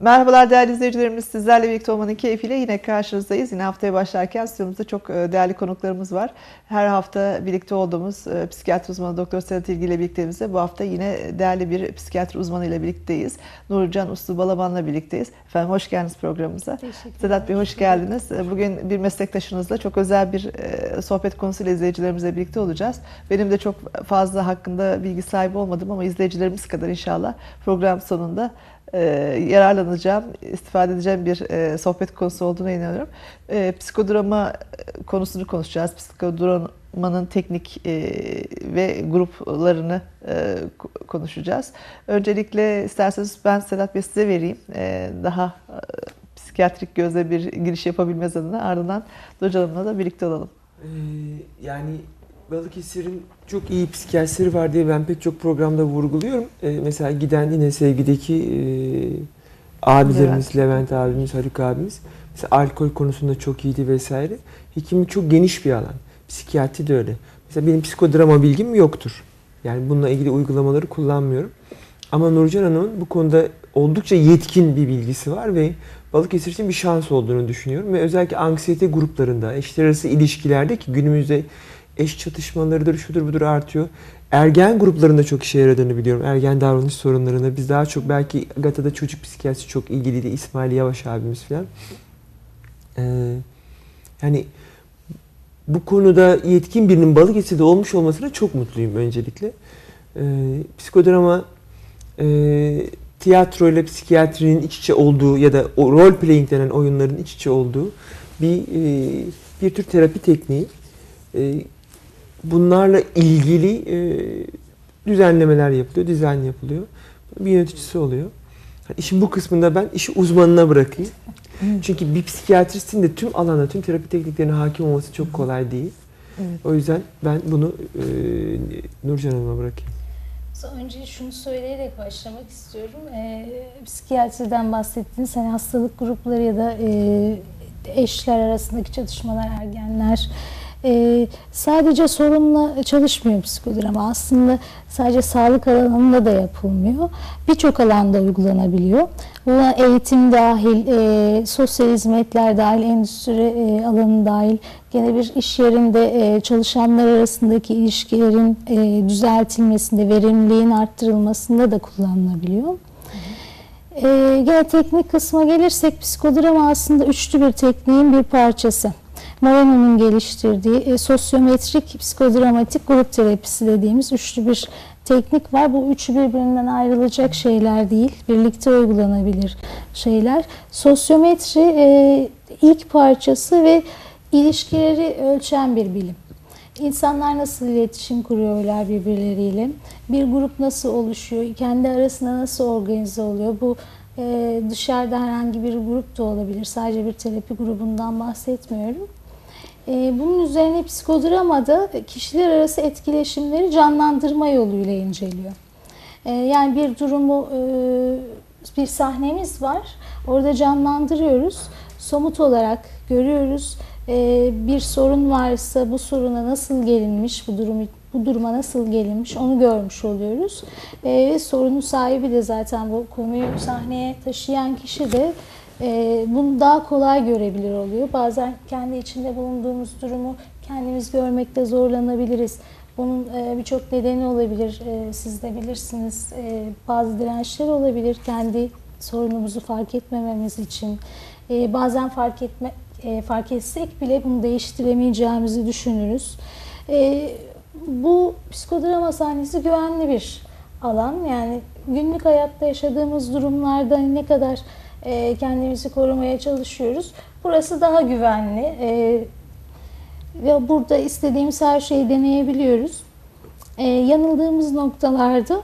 Merhabalar değerli izleyicilerimiz. Sizlerle birlikte olmanın keyfiyle yine karşınızdayız. Yine haftaya başlarken stüdyomuzda çok e, değerli konuklarımız var. Her hafta birlikte olduğumuz e, psikiyatri uzmanı Doktor Sedat İlgi ile birlikteyizde bu hafta yine değerli bir psikiyatri uzmanı ile birlikteyiz. Nurcan Uslu Balaban'la birlikteyiz. Efendim hoş geldiniz programımıza. Sedat Bey hoş geldiniz. E, bugün bir meslektaşınızla çok özel bir sohbet konusuyla izleyicilerimizle birlikte olacağız. Benim de çok fazla hakkında bilgi sahibi olmadım ama izleyicilerimiz kadar inşallah program sonunda e, yararlanacağım, istifade edeceğim bir e, sohbet konusu olduğuna inanıyorum. E, psikodrama konusunu konuşacağız. Psikodramanın teknik e, ve gruplarını e, konuşacağız. Öncelikle isterseniz ben Sedat Bey size vereyim. E, daha e, psikiyatrik gözle bir giriş yapabilmez adına ardından Doca Hanım'la da birlikte olalım. Ee, yani Balıkesir'in çok iyi psikiyatrisi var diye ben pek çok programda vurguluyorum. Ee, mesela giden yine sevgideki e, abilerimiz, evet. Levent abimiz, Haluk abimiz. Mesela alkol konusunda çok iyiydi vesaire. Hekimlik çok geniş bir alan. Psikiyatri de öyle. Mesela benim psikodrama bilgim yoktur. Yani bununla ilgili uygulamaları kullanmıyorum. Ama Nurcan Hanım'ın bu konuda oldukça yetkin bir bilgisi var ve Balıkesir için bir şans olduğunu düşünüyorum. Ve özellikle anksiyete gruplarında, eşler arası ilişkilerde ki günümüzde eş çatışmalarıdır, şudur budur artıyor. Ergen gruplarında çok işe yaradığını biliyorum. Ergen davranış sorunlarında. Biz daha çok belki Gata'da çocuk psikiyatrisi çok ilgiliydi. İsmail Yavaş abimiz falan. Ee, yani bu konuda yetkin birinin Balıkesir'de olmuş olmasına çok mutluyum öncelikle. Ee, psikodrama e, tiyatro ile psikiyatrinin iç içe olduğu ya da o role playing denen oyunların iç içe olduğu bir e, bir tür terapi tekniği. E, bunlarla ilgili e, düzenlemeler yapılıyor, dizayn yapılıyor. Bir yöneticisi oluyor. Yani işin bu kısmında ben işi uzmanına bırakayım. Çünkü bir psikiyatristin de tüm alana, tüm terapi tekniklerine hakim olması çok kolay değil. Evet. O yüzden ben bunu e, Nurcan Hanım'a bırakayım. Önce şunu söyleyerek başlamak istiyorum. E, psikiyatriden bahsettiğiniz hani hastalık grupları ya da e, eşler arasındaki çatışmalar, ergenler, e, sadece sorunla çalışmıyor psikodrama. Aslında sadece sağlık alanında da yapılmıyor. Birçok alanda uygulanabiliyor. Buna eğitim dahil, e, sosyal hizmetler dahil, endüstri e, alanı dahil, gene bir iş yerinde e, çalışanlar arasındaki ilişkilerin e, düzeltilmesinde, verimliliğin arttırılmasında da kullanılabiliyor. E, gene teknik kısma gelirsek psikodrama aslında üçlü bir tekniğin bir parçası. Moreno'nun geliştirdiği e, sosyometrik psikodramatik grup terapisi dediğimiz üçlü bir teknik var. Bu üçü birbirinden ayrılacak şeyler değil. Birlikte uygulanabilir şeyler. Sosyometri e, ilk parçası ve ilişkileri ölçen bir bilim. İnsanlar nasıl iletişim kuruyorlar birbirleriyle? Bir grup nasıl oluşuyor? Kendi arasında nasıl organize oluyor? Bu e, dışarıda herhangi bir grup da olabilir. Sadece bir terapi grubundan bahsetmiyorum. Ee, bunun üzerine psikodramada kişiler arası etkileşimleri canlandırma yoluyla inceliyor. Ee, yani bir durumu, e, bir sahnemiz var. Orada canlandırıyoruz. Somut olarak görüyoruz. Ee, bir sorun varsa bu soruna nasıl gelinmiş, bu durum bu duruma nasıl gelinmiş onu görmüş oluyoruz. Ve sorunun sahibi de zaten bu konuyu sahneye taşıyan kişi de e, bunu daha kolay görebilir oluyor. Bazen kendi içinde bulunduğumuz durumu kendimiz görmekte zorlanabiliriz. Bunun e, birçok nedeni olabilir. E, siz de bilirsiniz. E, bazı dirençler olabilir kendi sorunumuzu fark etmememiz için. E, bazen fark etme e, fark etsek bile bunu değiştiremeyeceğimizi düşünürüz. E, bu psikodrama sahnesi güvenli bir alan. Yani günlük hayatta yaşadığımız durumlarda ne kadar e, kendimizi korumaya çalışıyoruz. Burası daha güvenli e, ve burada istediğimiz her şeyi deneyebiliyoruz. E, yanıldığımız noktalarda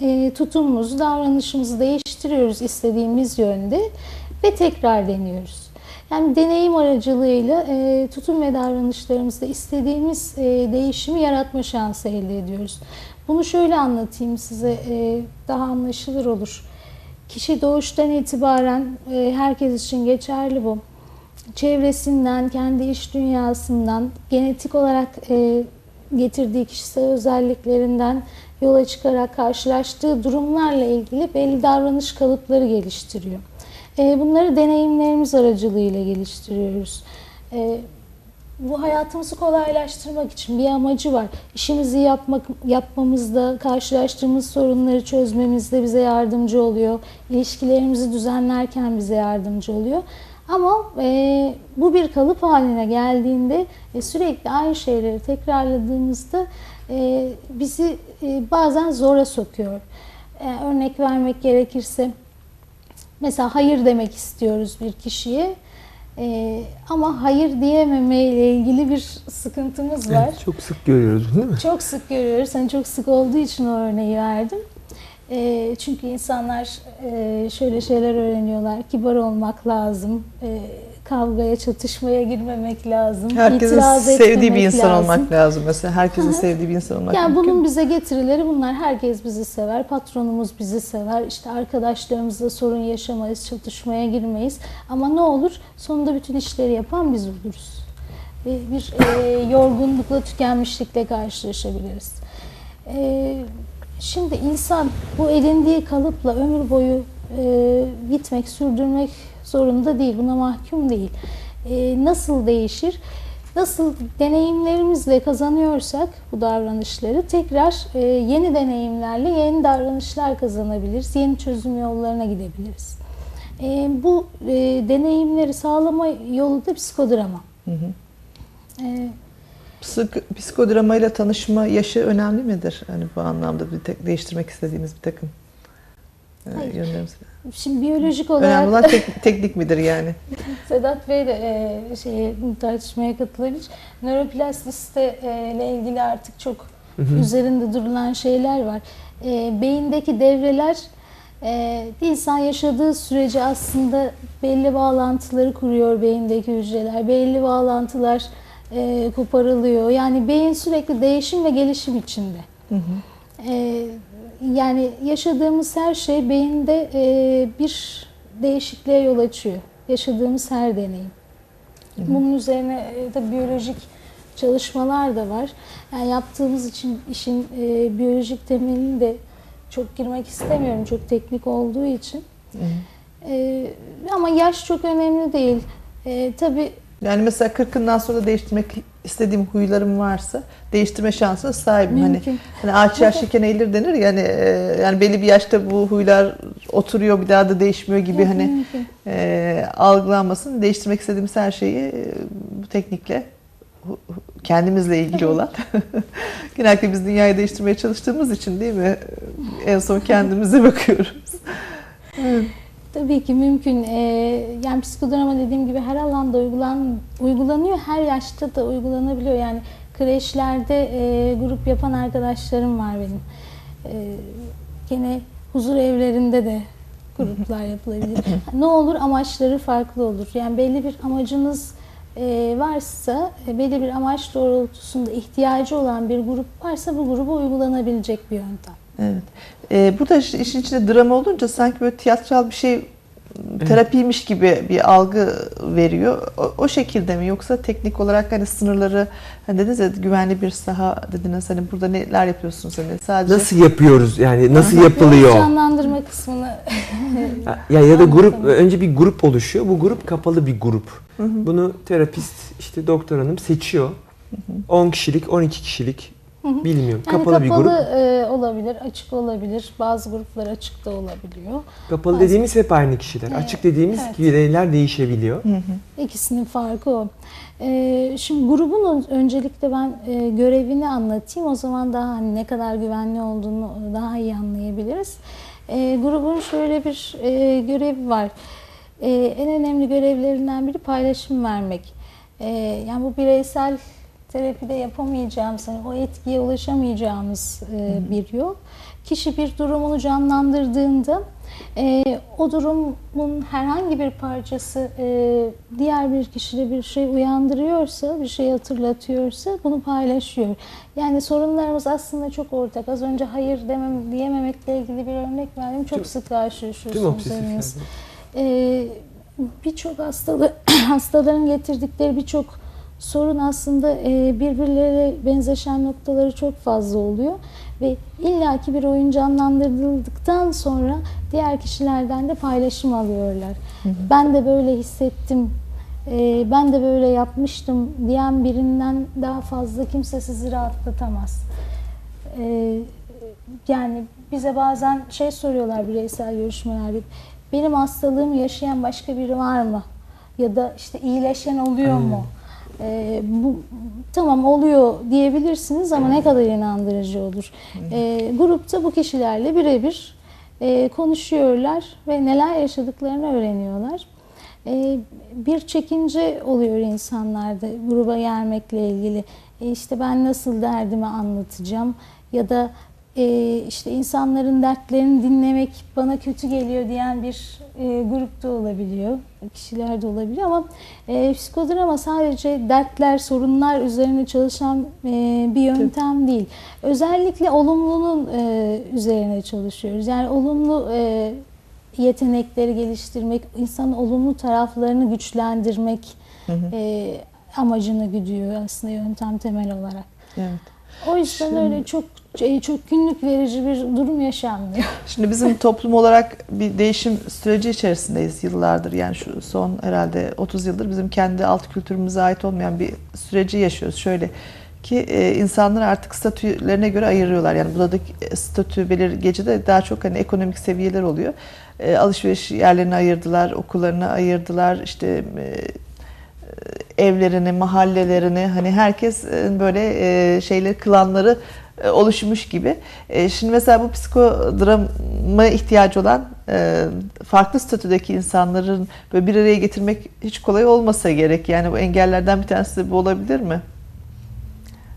e, tutumumuzu, davranışımızı değiştiriyoruz istediğimiz yönde ve tekrar deniyoruz. Yani deneyim aracılığıyla e, tutum ve davranışlarımızda istediğimiz e, değişimi yaratma şansı elde ediyoruz. Bunu şöyle anlatayım size e, daha anlaşılır olur. Kişi doğuştan itibaren e, herkes için geçerli bu. Çevresinden, kendi iş dünyasından, genetik olarak e, getirdiği kişisel özelliklerinden yola çıkarak karşılaştığı durumlarla ilgili belli davranış kalıpları geliştiriyor. E, bunları deneyimlerimiz aracılığıyla geliştiriyoruz. E, bu hayatımızı kolaylaştırmak için bir amacı var. İşimizi yapmak yapmamızda, karşılaştığımız sorunları çözmemizde bize yardımcı oluyor. İlişkilerimizi düzenlerken bize yardımcı oluyor. Ama e, bu bir kalıp haline geldiğinde ve sürekli aynı şeyleri tekrarladığımızda e, bizi e, bazen zora sokuyor. E, örnek vermek gerekirse mesela hayır demek istiyoruz bir kişiye. Ee, ama hayır diyememe ile ilgili bir sıkıntımız var. Evet, çok sık görüyoruz değil mi? Çok sık görüyoruz. Hani çok sık olduğu için o örneği verdim. Ee, çünkü insanlar e, şöyle şeyler öğreniyorlar. Kibar olmak lazım. E, kavgaya, çatışmaya girmemek lazım. Herkesin itiraz sevdiği bir insan lazım. olmak lazım mesela. Herkesin sevdiği bir insan olmak Yani mümkün. bunun bize getirileri bunlar. Herkes bizi sever, patronumuz bizi sever. İşte arkadaşlarımızla sorun yaşamayız, çatışmaya girmeyiz. Ama ne olur? Sonunda bütün işleri yapan biz oluruz. Bir e, yorgunlukla, tükenmişlikle karşılaşabiliriz. E, şimdi insan bu edindiği kalıpla ömür boyu e, gitmek, sürdürmek zorunda değil. Buna mahkum değil. E, nasıl değişir? Nasıl deneyimlerimizle kazanıyorsak bu davranışları tekrar e, yeni deneyimlerle yeni davranışlar kazanabiliriz. Yeni çözüm yollarına gidebiliriz. E, bu e, deneyimleri sağlama yolu da psikodrama. E, Psik- psikodramayla tanışma yaşı önemli midir? Hani bu anlamda bir tek değiştirmek istediğiniz bir takım e, yönlerimiz. Şimdi biyolojik olarak Önemli olan tek- teknik midir yani? Sedat Bey de e, şeye, tartışmaya katılabilir. Nöroplastisite e, ile ilgili artık çok üzerinde durulan şeyler var. E, beyindeki devreler e, insan yaşadığı sürece aslında belli bağlantıları kuruyor beyindeki hücreler. Belli bağlantılar e, koparılıyor. Yani beyin sürekli değişim ve gelişim içinde. E, yani yaşadığımız her şey beyinde e, bir değişikliğe yol açıyor. Yaşadığımız her deneyim. Bunun üzerine de biyolojik çalışmalar da var. Yani yaptığımız için işin e, biyolojik temelini de çok girmek istemiyorum. Çok teknik olduğu için. E, ama yaş çok önemli değil. E, tabii Yani mesela 40'ından sonra değiştirmek istediğim huylarım varsa değiştirme şansına sahibim. Hani, mümkün. hani ağaç yaşlıyken eğilir denir ya hani e, yani belli bir yaşta bu huylar oturuyor bir daha da değişmiyor gibi hani e, algılanmasın. Değiştirmek istediğimiz her şeyi e, bu teknikle kendimizle ilgili olan genellikle biz dünyayı değiştirmeye çalıştığımız için değil mi? En son kendimize bakıyoruz. Tabii ki mümkün. Ee, yani psikodrama dediğim gibi her alanda uygulan, uygulanıyor. Her yaşta da uygulanabiliyor. Yani kreşlerde e, grup yapan arkadaşlarım var benim. Ee, gene huzur evlerinde de gruplar yapılabilir. ne olur amaçları farklı olur. Yani belli bir amacınız e, varsa, e, belli bir amaç doğrultusunda ihtiyacı olan bir grup varsa bu gruba uygulanabilecek bir yöntem. Evet. Ee, burada iş- işin içinde drama olunca sanki böyle tiyatral bir şey terapiymiş gibi bir algı veriyor. O, o şekilde mi yoksa teknik olarak hani sınırları hani dediniz ya güvenli bir saha dediniz hani burada neler yapıyorsunuz hani sadece Nasıl yapıyoruz yani nasıl yapılıyor? Canlandırma kısmını Ya, ya da grup önce bir grup oluşuyor. Bu grup kapalı bir grup. Bunu terapist işte doktor hanım seçiyor. 10 kişilik, 12 kişilik bilmiyorum. Yani kapalı, bir grup. e, olabilir, açık olabilir. Bazı gruplar açık da olabiliyor. Kapalı bazı- dediğimiz hep aynı kişiler. Evet, Açık dediğimiz evet. bireyler değişebiliyor. İkisinin farkı o. E, şimdi grubun ön- öncelikle ben e, görevini anlatayım. O zaman daha hani ne kadar güvenli olduğunu daha iyi anlayabiliriz. E, grubun şöyle bir e, görevi var. E, en önemli görevlerinden biri paylaşım vermek. E, yani bu bireysel terapide yapamayacağımız, o etkiye ulaşamayacağımız e, bir yol. Kişi bir durumunu canlandırdığında e, o durumun herhangi bir parçası e, diğer bir kişide bir şey uyandırıyorsa, bir şey hatırlatıyorsa bunu paylaşıyor. Yani sorunlarımız aslında çok ortak. Az önce hayır demem, diyememekle ilgili bir örnek verdim. Çok, Çok- sık Değil mi karşılaşıyorsunuz hepiniz. yani? Ee, birçok hastalı, hastaların getirdikleri birçok sorun aslında e, birbirleriyle benzeşen noktaları çok fazla oluyor. Ve illaki bir oyun canlandırıldıktan sonra diğer kişilerden de paylaşım alıyorlar. Ben de böyle hissettim, e, ben de böyle yapmıştım diyen birinden daha fazla kimse sizi rahatlatamaz. E, yani bize bazen şey soruyorlar bireysel görüşmelerde. Benim hastalığımı yaşayan başka biri var mı? Ya da işte iyileşen oluyor mu? Ee, bu tamam oluyor diyebilirsiniz ama ne kadar inandırıcı olur. Ee, grupta bu kişilerle birebir e, konuşuyorlar ve neler yaşadıklarını öğreniyorlar. Ee, bir çekince oluyor insanlarda gruba gelmekle ilgili. E, işte ben nasıl derdimi anlatacağım ya da e, işte insanların dertlerini dinlemek bana kötü geliyor diyen bir e, grupta olabiliyor, kişiler de olabiliyor ama e, psikodrama sadece dertler, sorunlar üzerine çalışan e, bir yöntem değil. Özellikle olumlunun e, üzerine çalışıyoruz. Yani olumlu e, yetenekleri geliştirmek, insanın olumlu taraflarını güçlendirmek e, amacını güdüyor aslında yöntem temel olarak. Evet. O yüzden Şimdi- öyle çok e, çok günlük verici bir durum yaşanmıyor. Şimdi bizim toplum olarak bir değişim süreci içerisindeyiz yıllardır. Yani şu son herhalde 30 yıldır bizim kendi alt kültürümüze ait olmayan bir süreci yaşıyoruz. Şöyle ki e, insanları artık statülerine göre ayırıyorlar. Yani buradaki statü belirgeci de daha çok hani ekonomik seviyeler oluyor. E, alışveriş yerlerini ayırdılar, okullarını ayırdılar, işte e, evlerini, mahallelerini hani herkes e, böyle e, şeyleri klanları e, oluşmuş gibi. E, Şimdi mesela bu psikodrama ihtiyacı olan e, farklı statüdeki insanların böyle bir araya getirmek hiç kolay olmasa gerek. Yani bu engellerden bir tanesi bu olabilir mi?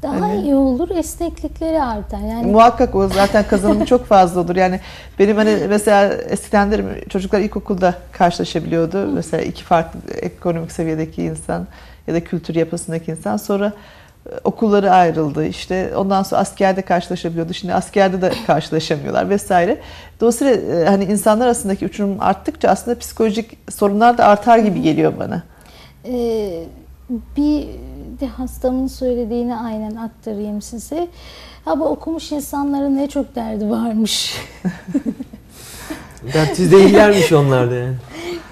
Daha Hani- iyi olur, esneklikleri artar. Yani Muhakkak o zaten kazanımı çok fazla olur. Yani benim hani mesela eskiden derim çocuklar ilkokulda karşılaşabiliyordu. Mesela iki farklı ekonomik seviyedeki insan ya da kültür yapısındaki insan. Sonra e, okulları ayrıldı. İşte ondan sonra askerde karşılaşabiliyordu. Şimdi askerde de karşılaşamıyorlar vesaire. Dolayısıyla e, hani insanlar arasındaki uçurum arttıkça aslında psikolojik sorunlar da artar gibi geliyor bana. e, bir de hastamın söylediğini aynen aktarayım size. Ha bu okumuş insanların ne çok derdi varmış. Dertsiz değillermiş onlar da yani.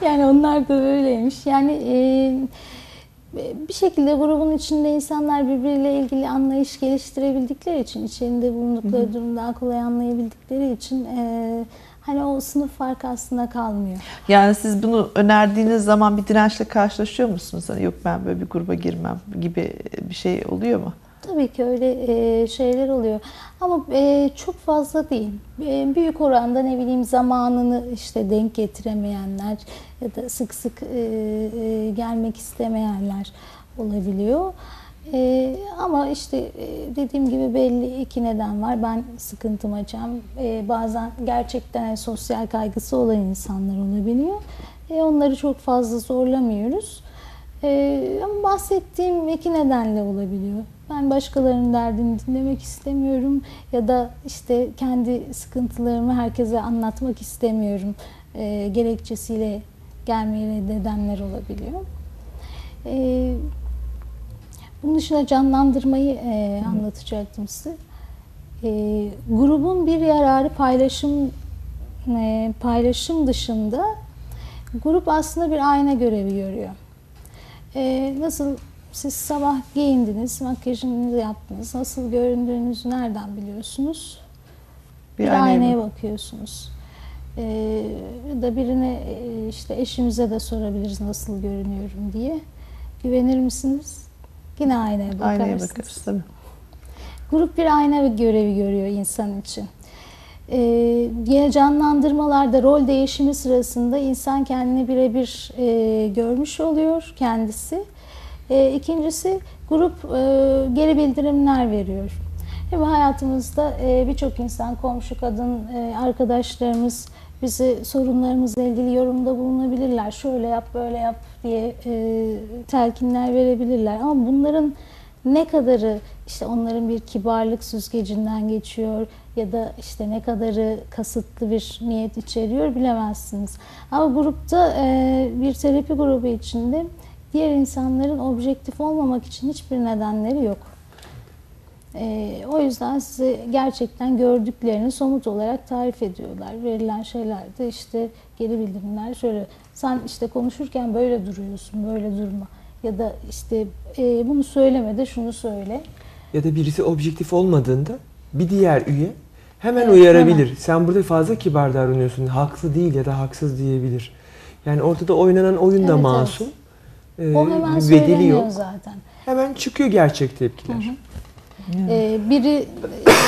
Yani onlar da böyleymiş. Yani e, bir şekilde grubun içinde insanlar birbiriyle ilgili anlayış geliştirebildikleri için, içinde bulundukları durumu daha kolay anlayabildikleri için e, hani o sınıf farkı aslında kalmıyor. Yani siz bunu önerdiğiniz zaman bir dirençle karşılaşıyor musunuz? Hani yok ben böyle bir gruba girmem gibi bir şey oluyor mu? Tabii ki öyle e, şeyler oluyor ama e, çok fazla değil. E, büyük oranda ne bileyim zamanını işte denk getiremeyenler ya da sık sık e, e, gelmek istemeyenler olabiliyor. E, ama işte e, dediğim gibi belli iki neden var. Ben sıkıntım açam. E, bazen gerçekten sosyal kaygısı olan insanlar olabiliyor. E, onları çok fazla zorlamıyoruz. Ee, ama bahsettiğim iki nedenle olabiliyor. Ben başkalarının derdini dinlemek istemiyorum ya da işte kendi sıkıntılarımı herkese anlatmak istemiyorum ee, gerekçesiyle gelmeyi reddedenler olabiliyor. Ee, bunun dışında canlandırmayı e, anlatacaktım size. Ee, grubun bir yararı paylaşım e, paylaşım dışında grup aslında bir ayna görevi görüyor. Ee, nasıl siz sabah giyindiniz, makyajınızı yaptınız, nasıl göründüğünüzü nereden biliyorsunuz? Bir, aynaya aynaya bak- bakıyorsunuz. Ya da birine e, işte eşimize de sorabiliriz nasıl görünüyorum diye. Güvenir misiniz? Yine aynaya bakarsınız. Aynaya bakarız tabii. Grup bir ayna görevi görüyor insan için. Ee, yine canlandırmalarda rol değişimi sırasında insan kendini birebir e, görmüş oluyor kendisi. E, ikincisi grup e, geri bildirimler veriyor. Ve hayatımızda e, birçok insan, komşu kadın, e, arkadaşlarımız bize sorunlarımızla ilgili yorumda bulunabilirler. Şöyle yap, böyle yap diye e, telkinler verebilirler. Ama bunların ne kadarı işte onların bir kibarlık süzgecinden geçiyor ya da işte ne kadarı kasıtlı bir niyet içeriyor bilemezsiniz. Ama grupta e, bir terapi grubu içinde diğer insanların objektif olmamak için hiçbir nedenleri yok. E, o yüzden size gerçekten gördüklerini somut olarak tarif ediyorlar. Verilen şeylerde işte geri bildirimler şöyle sen işte konuşurken böyle duruyorsun, böyle durma. Ya da işte e, bunu söyleme de şunu söyle. Ya da birisi objektif olmadığında bir diğer üye hemen Evet, uyarabilir. Sen burada fazla kibar davranıyorsun. Haklı değil ya da haksız diyebilir. Yani ortada oynanan oyun da Evet, masum. Ee, O hemen bedeli yok. zaten. Hemen çıkıyor gerçek tepkiler. Hı hı. Ee, biri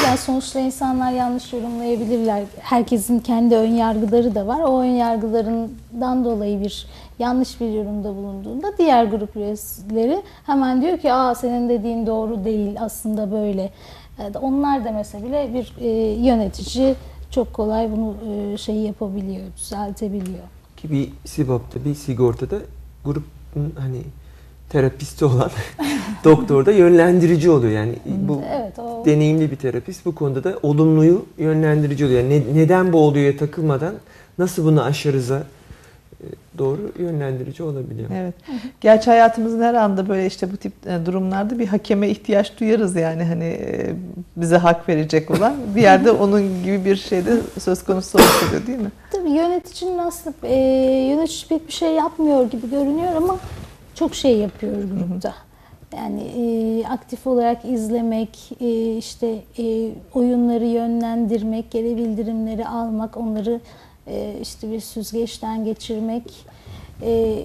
yani sonuçta insanlar yanlış yorumlayabilirler. Herkesin kendi ön yargıları da var. O ön yargılarından dolayı bir yanlış bir yorumda bulunduğunda diğer grup üyeleri hemen diyor ki aa senin dediğin doğru değil aslında böyle. Yani onlar demese bile bir e, yönetici çok kolay bunu e, şey yapabiliyor, düzeltebiliyor. Ki bir SİBOP'ta, bir sigortada grubun hani terapisti olan doktor da yönlendirici oluyor. Yani bu Evet o deneyimli bir terapist bu konuda da olumluyu yönlendirici oluyor. Yani ne- neden bu oluyorya takılmadan nasıl bunu aşarıza e, doğru yönlendirici olabiliyor. Evet. Gerçi hayatımızın her anda böyle işte bu tip e, durumlarda bir hakeme ihtiyaç duyarız yani hani e, bize hak verecek olan. Bir yerde onun gibi bir şeyde söz konusu oluyor değil mi? Tabii yöneticinin aslında e, yönetici pek bir şey yapmıyor gibi görünüyor ama çok şey yapıyor grupta. Yani e, aktif olarak izlemek, e, işte e, oyunları yönlendirmek, geri bildirimleri almak, onları e, işte bir süzgeçten geçirmek. E,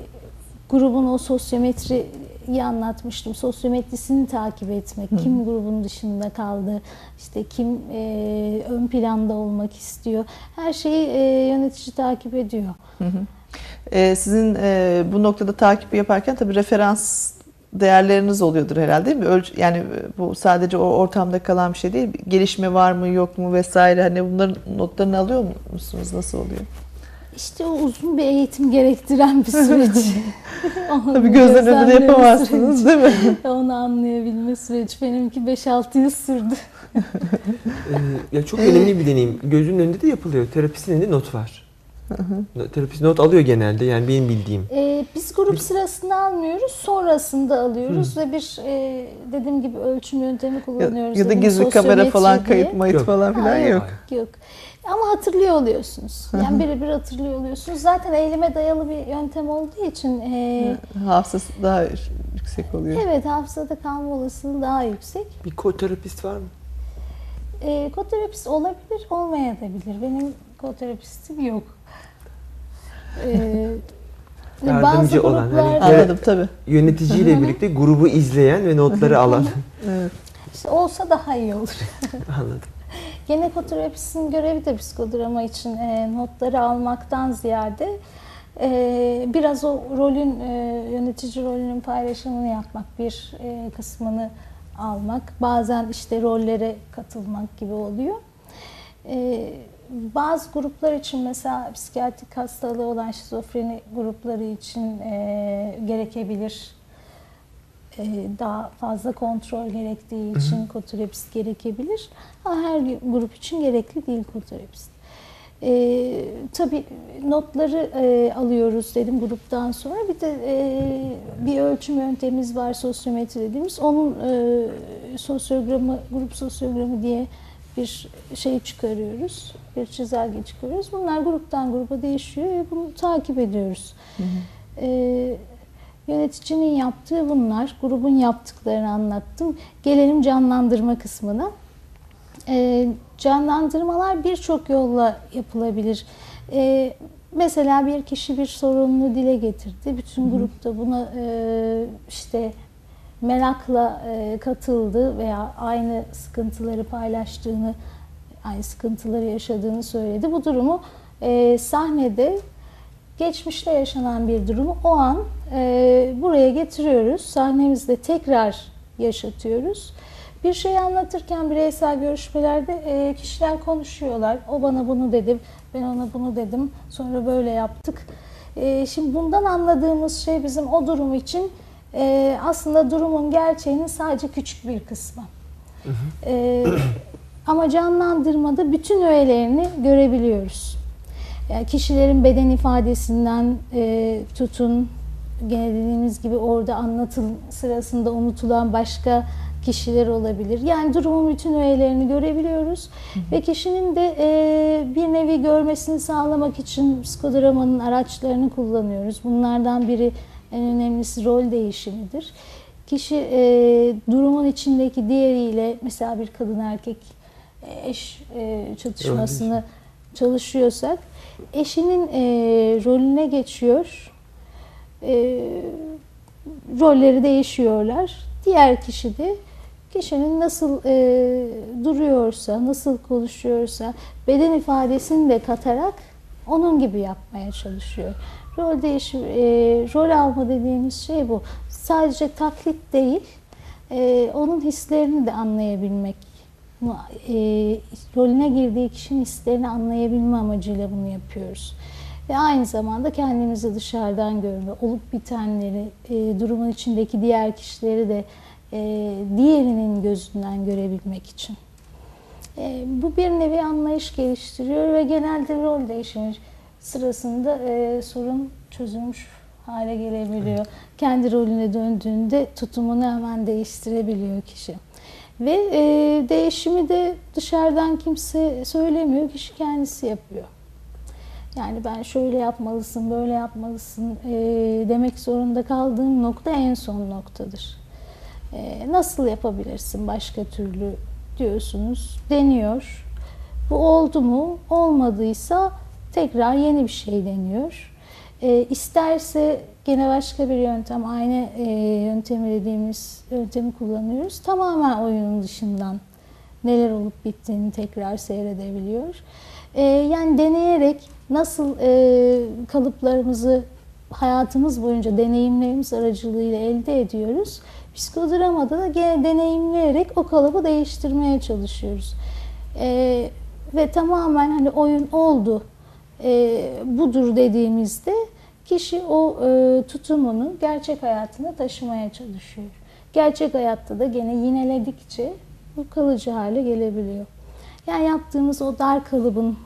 grubun o sosyometriyi anlatmıştım. Sosyometrisini takip etmek. Kim grubun dışında kaldı, işte kim e, ön planda olmak istiyor. Her şeyi e, yönetici takip ediyor. E, sizin e, bu noktada takip yaparken tabii referans değerleriniz oluyordur herhalde değil mi? Ölç yani bu sadece o ortamda kalan bir şey değil. Gelişme var mı yok mu vesaire hani bunların notlarını alıyor musunuz? Nasıl oluyor? İşte o uzun bir eğitim gerektiren bir süreç. Tabii gözden önünde gözlemleme yapamazsınız süreci. değil mi? Onu anlayabilme süreci. Benimki 5-6 yıl sürdü. Ee, ya çok önemli bir deneyim. Gözünün önünde de yapılıyor. Terapistin elinde not var. Terapist not alıyor genelde yani benim bildiğim. Ee, biz grup sırasında almıyoruz, sonrasında alıyoruz ve bir e, dediğim gibi ölçüm yöntemi Ya, kullanıyoruz. ya da Dedim, gizli kamera falan kayıt mayıt Yok. falan filan Hayır. yok. Yok. Ama hatırlıyor oluyorsunuz. Yani birebir hatırlıyor oluyorsunuz. Zaten eyleme dayalı bir yöntem olduğu için e, Hafızası daha yüksek oluyor. evet hafızada kalma olasılığı daha yüksek. Bir koterapist var mı? E, koterapist olabilir, olmayabilir. Benim koterapistim yok. E, Yardımcı olan, hani- gruplarda- Evet. Anladım tabii. Yöneticiyle birlikte grubu izleyen ve notları alan. Evet. işte olsa daha iyi olur. Anladım. Gene koterapistin görevi de psikodrama için e, notları almaktan ziyade e, biraz o rolün, e, yönetici rolünün paylaşımını yapmak, bir e, kısmını almak, bazen işte rollere katılmak gibi oluyor. E, bazı gruplar için mesela psikiyatrik hastalığı olan şizofreni grupları için e, gerekebilir. E, daha fazla kontrol gerektiği için koterapist gerekebilir. Ama her grup için gerekli değil koterapist. E, tabii notları e, alıyoruz dedim gruptan sonra. Bir de e, bir ölçüm yöntemimiz var sosyometri dediğimiz. Onun e, sosyogramı, grup sosyogramı diye bir şey çıkarıyoruz. Bir çizelge çıkarıyoruz. Bunlar gruptan gruba değişiyor ve bunu takip ediyoruz. E, Yöneticinin yaptığı bunlar. Grubun yaptıklarını anlattım. Gelelim canlandırma kısmına. Ee, canlandırmalar birçok yolla yapılabilir. Ee, mesela bir kişi bir sorununu dile getirdi. Bütün grupta buna e, işte merakla e, katıldı veya aynı sıkıntıları paylaştığını, aynı sıkıntıları yaşadığını söyledi. Bu durumu e, sahnede geçmişte yaşanan bir durumu o an e, buraya getiriyoruz. Sahnemizde tekrar yaşatıyoruz. Bir şey anlatırken bireysel görüşmelerde e, kişiler konuşuyorlar. O bana bunu dedi, ben ona bunu dedim. Sonra böyle yaptık. E, şimdi bundan anladığımız şey bizim o durum için e, aslında durumun gerçeğinin sadece küçük bir kısmı. E, ama canlandırmada bütün öğelerini görebiliyoruz. Yani kişilerin beden ifadesinden e, tutun, gene dediğimiz gibi orada anlatım sırasında unutulan başka kişiler olabilir. Yani durumun bütün öğelerini görebiliyoruz ve kişinin de e, bir nevi görmesini sağlamak için psikodramanın araçlarını kullanıyoruz. Bunlardan biri en önemlisi rol değişimidir. Kişi e, durumun içindeki diğeriyle mesela bir kadın erkek e, eş e, çatışmasını çalışıyorsak eşinin e, rolüne geçiyor. E, rolleri değişiyorlar. Diğer kişi de kişinin nasıl e, duruyorsa, nasıl konuşuyorsa beden ifadesini de katarak onun gibi yapmaya çalışıyor. Rol değişim, e, rol alma dediğimiz şey bu. Sadece taklit değil, e, onun hislerini de anlayabilmek. E, rolüne girdiği kişinin hislerini anlayabilme amacıyla bunu yapıyoruz. Ve aynı zamanda kendimizi dışarıdan görme, olup bitenleri, e, durumun içindeki diğer kişileri de e, diğerinin gözünden görebilmek için. E, bu bir nevi anlayış geliştiriyor ve genelde rol değişimi sırasında e, sorun çözülmüş hale gelebiliyor. Kendi rolüne döndüğünde tutumunu hemen değiştirebiliyor kişi. Ve e, değişimi de dışarıdan kimse söylemiyor, kişi kendisi yapıyor. Yani ben şöyle yapmalısın, böyle yapmalısın e, demek zorunda kaldığım nokta en son noktadır. E, nasıl yapabilirsin başka türlü diyorsunuz, deniyor. Bu oldu mu? Olmadıysa tekrar yeni bir şey deniyor. E, isterse gene başka bir yöntem, aynı e, yöntemi dediğimiz yöntemi kullanıyoruz. Tamamen oyunun dışından neler olup bittiğini tekrar seyredebiliyor. E, yani deneyerek nasıl e, kalıplarımızı hayatımız boyunca deneyimlerimiz aracılığıyla elde ediyoruz. Psikodramada da gene deneyimleyerek o kalıbı değiştirmeye çalışıyoruz. E, ve tamamen hani oyun oldu, e, budur dediğimizde kişi o e, tutumunu gerçek hayatına taşımaya çalışıyor. Gerçek hayatta da gene yineledikçe bu kalıcı hale gelebiliyor. Yani yaptığımız o dar kalıbın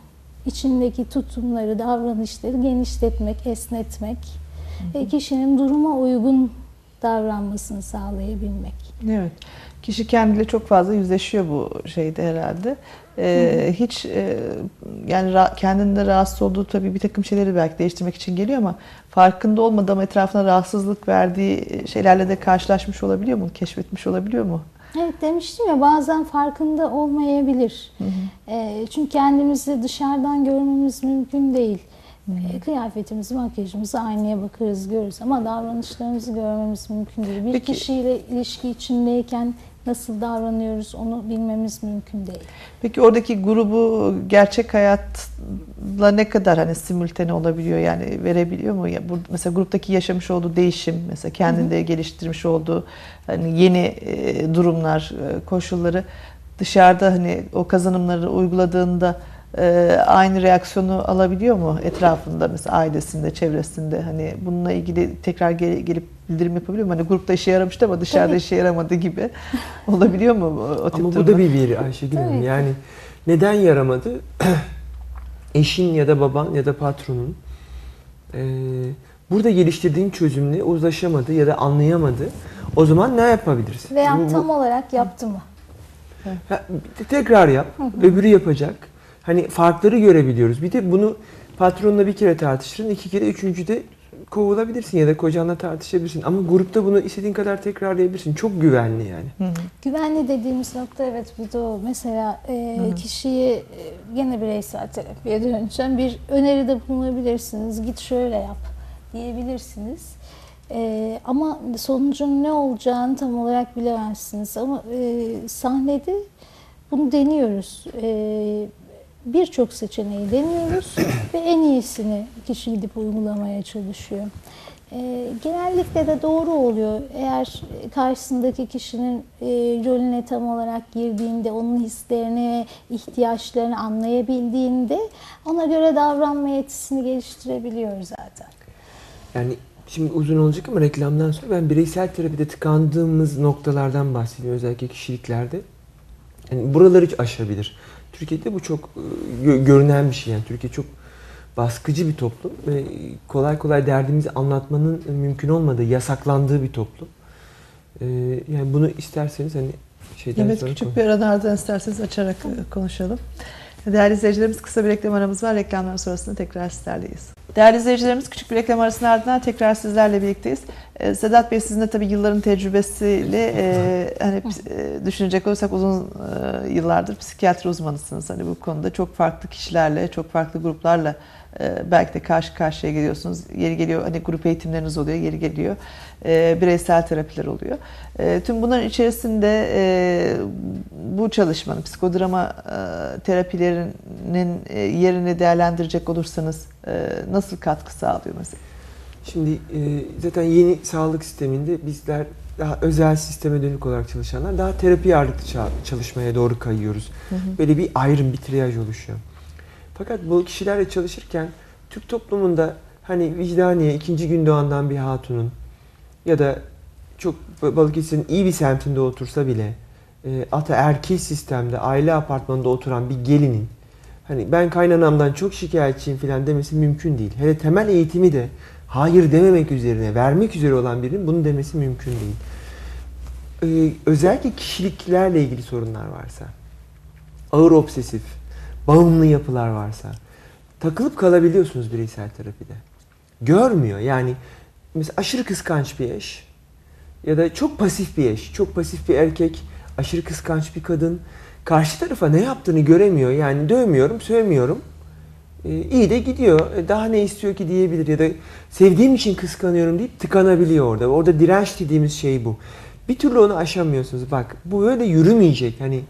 içindeki tutumları, davranışları genişletmek, esnetmek ve kişinin duruma uygun davranmasını sağlayabilmek. Evet. Kişi kendiyle çok fazla yüzleşiyor bu şeyde herhalde. Ee, hiç e, yani ra- kendinde rahatsız olduğu tabii bir takım şeyleri belki değiştirmek için geliyor ama farkında olmadan ama etrafına rahatsızlık verdiği şeylerle de karşılaşmış olabiliyor mu? Keşfetmiş olabiliyor mu? Evet demiştim ya bazen farkında olmayabilir. E, çünkü kendimizi dışarıdan görmemiz mümkün değil. E, kıyafetimizi, makyajımızı aynaya bakarız, görürüz ama davranışlarımızı görmemiz mümkün değil. Bir Peki- kişiyle ilişki içindeyken nasıl davranıyoruz onu bilmemiz mümkün değil. Peki oradaki grubu gerçek hayatla ne kadar hani simültene olabiliyor yani verebiliyor mu? Ya bu mesela gruptaki yaşamış olduğu değişim mesela kendinde geliştirmiş olduğu hani yeni e, durumlar, e, koşulları dışarıda hani o kazanımları uyguladığında e, aynı reaksiyonu alabiliyor mu etrafında mesela ailesinde, çevresinde hani bununla ilgili tekrar gel- gelip bildirim yapabiliyor mu? Hani grupta işe yaramıştı ama dışarıda Tabii. işe yaramadı gibi olabiliyor mu o, o tip Ama bu da bir veri Ayşegül Hanım. Yani neden yaramadı? Eşin ya da baban ya da patronun eee, burada geliştirdiğin çözümle uzlaşamadı ya da anlayamadı. O zaman ne yapabilirsin? Veya Bu- bu- tam olarak yaptı mı? Ha, tekrar yap. Öbürü yapacak. Hani farkları görebiliyoruz. Bir de bunu patronla bir kere tartışırın. iki kere üçüncüde kovulabilirsin ya da kocanla tartışabilirsin. Ama grupta bunu istediğin kadar tekrarlayabilirsin. Çok güvenli yani. Hı hı. Güvenli dediğimiz nokta evet bu da o. Mesela e, kişiyi e, gene bireysel terapiye döneceğim. Bir öneride bulunabilirsiniz. Git şöyle yap diyebilirsiniz. E, ama sonucun ne olacağını tam olarak bilemezsiniz. Ama e, sahnede bunu deniyoruz. E, Birçok seçeneği deniyoruz ve en iyisini kişi gidip uygulamaya çalışıyor. E, genellikle de doğru oluyor. Eğer karşısındaki kişinin e, rolüne tam olarak girdiğinde, onun hislerini, ihtiyaçlarını anlayabildiğinde ona göre davranma yetisini geliştirebiliyor zaten. Yani şimdi uzun olacak ama reklamdan sonra ben bireysel terapide tıkandığımız noktalardan bahsediyorum özellikle kişiliklerde. Yani buraları hiç aşabilir. Türkiye'de bu çok e, gö- görünen bir şey yani. Türkiye çok baskıcı bir toplum ve kolay kolay derdimizi anlatmanın mümkün olmadığı, yasaklandığı bir toplum. E, yani bunu isterseniz hani şeyden Evet sonra küçük bir aradan ardından isterseniz açarak e, konuşalım. Değerli izleyicilerimiz kısa bir reklam aramız var. Reklamlar sonrasında tekrar sizlerleyiz. Değerli izleyicilerimiz küçük bir reklam arasının ardından tekrar sizlerle birlikteyiz. Ee, Sedat Bey sizin de tabii yılların tecrübesiyle e, hani e, düşünecek olursak uzun e, yıllardır psikiyatri uzmanısınız. Hani bu konuda çok farklı kişilerle, çok farklı gruplarla belki de karşı karşıya geliyorsunuz. Yeri geliyor hani grup eğitimleriniz oluyor, yeri geliyor bireysel terapiler oluyor. Tüm bunların içerisinde bu çalışmanın psikodrama terapilerinin yerini değerlendirecek olursanız nasıl katkı sağlıyor mesela? Şimdi e, zaten yeni sağlık sisteminde bizler daha özel sisteme dönük olarak çalışanlar daha terapi ağırlıklı ça- çalışmaya doğru kayıyoruz. Böyle bir ayrım, bir triyaj oluşuyor. Fakat bu kişilerle çalışırken Türk toplumunda hani vicdaniye ikinci gün doğandan bir hatunun ya da çok Balıkesir'in iyi bir semtinde otursa bile e, ataerkil sistemde aile apartmanında oturan bir gelinin hani ben kaynanamdan çok şikayetçiyim falan demesi mümkün değil. Hele temel eğitimi de hayır dememek üzerine vermek üzere olan birinin bunu demesi mümkün değil. Ee, özellikle kişiliklerle ilgili sorunlar varsa, ağır obsesif, bağımlı yapılar varsa takılıp kalabiliyorsunuz bireysel terapide. Görmüyor yani mesela aşırı kıskanç bir eş ya da çok pasif bir eş, çok pasif bir erkek, aşırı kıskanç bir kadın karşı tarafa ne yaptığını göremiyor. Yani dövmüyorum, sövmüyorum. Ee, iyi de gidiyor. E, Daha ne istiyor ki diyebilir ya da sevdiğim için kıskanıyorum deyip tıkanabiliyor orada. Orada direnç dediğimiz şey bu. Bir türlü onu aşamıyorsunuz. Bak bu böyle yürümeyecek. Hani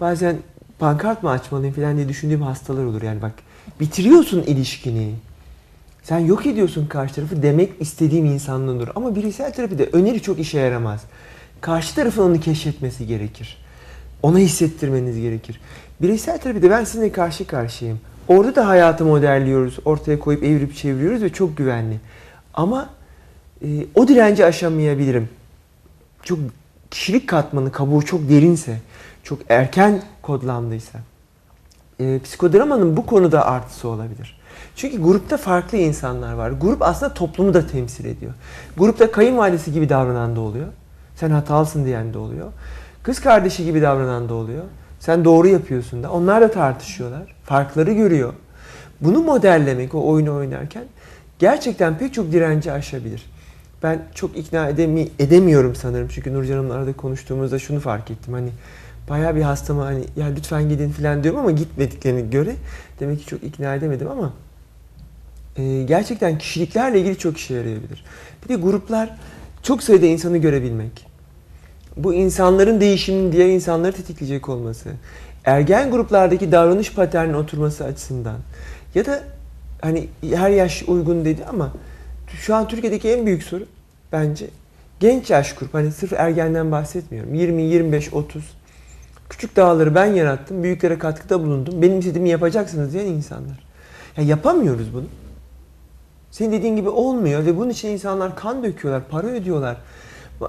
bazen pankart mı açmalıyım falan diye düşündüğüm hastalar olur. Yani bak bitiriyorsun ilişkini. Sen yok ediyorsun karşı tarafı demek istediğim insandan. Ama bireysel terapide öneri çok işe yaramaz. Karşı tarafın onu keşfetmesi gerekir. Ona hissettirmeniz gerekir. Bireysel terapide ben sizinle karşı karşıyayım. Orada da hayatı modelliyoruz. Ortaya koyup evirip çeviriyoruz ve çok güvenli. Ama e, o direnci aşamayabilirim. Çok kişilik katmanı, kabuğu çok derinse, çok erken kodlandıysa. E, psikodramanın bu konuda artısı olabilir. Çünkü grupta farklı insanlar var. Grup aslında toplumu da temsil ediyor. Grupta kayınvalidesi gibi davranan da oluyor. Sen hatalısın diyen de oluyor. Kız kardeşi gibi davranan da oluyor. Sen doğru yapıyorsun da. Onlar da tartışıyorlar. Farkları görüyor. Bunu modellemek o oyunu oynarken gerçekten pek çok direnci aşabilir. Ben çok ikna edemi edemiyorum sanırım. Çünkü Nurcan Hanım'la arada konuştuğumuzda şunu fark ettim. Hani bayağı bir hastama hani ya lütfen gidin falan diyorum ama gitmediklerini göre demek ki çok ikna edemedim ama e, gerçekten kişiliklerle ilgili çok işe yarayabilir. Bir de gruplar çok sayıda insanı görebilmek. Bu insanların değişiminin diğer insanları tetikleyecek olması. Ergen gruplardaki davranış paternin oturması açısından. Ya da hani her yaş uygun dedi ama şu an Türkiye'deki en büyük sorun bence genç yaş grup. Hani sırf ergenden bahsetmiyorum. 20, 25, 30. Küçük dağları ben yarattım. Büyüklere katkıda bulundum. Benim istediğimi yapacaksınız diyen insanlar. Ya yapamıyoruz bunu. Senin dediğin gibi olmuyor ve bunun için insanlar kan döküyorlar, para ödüyorlar.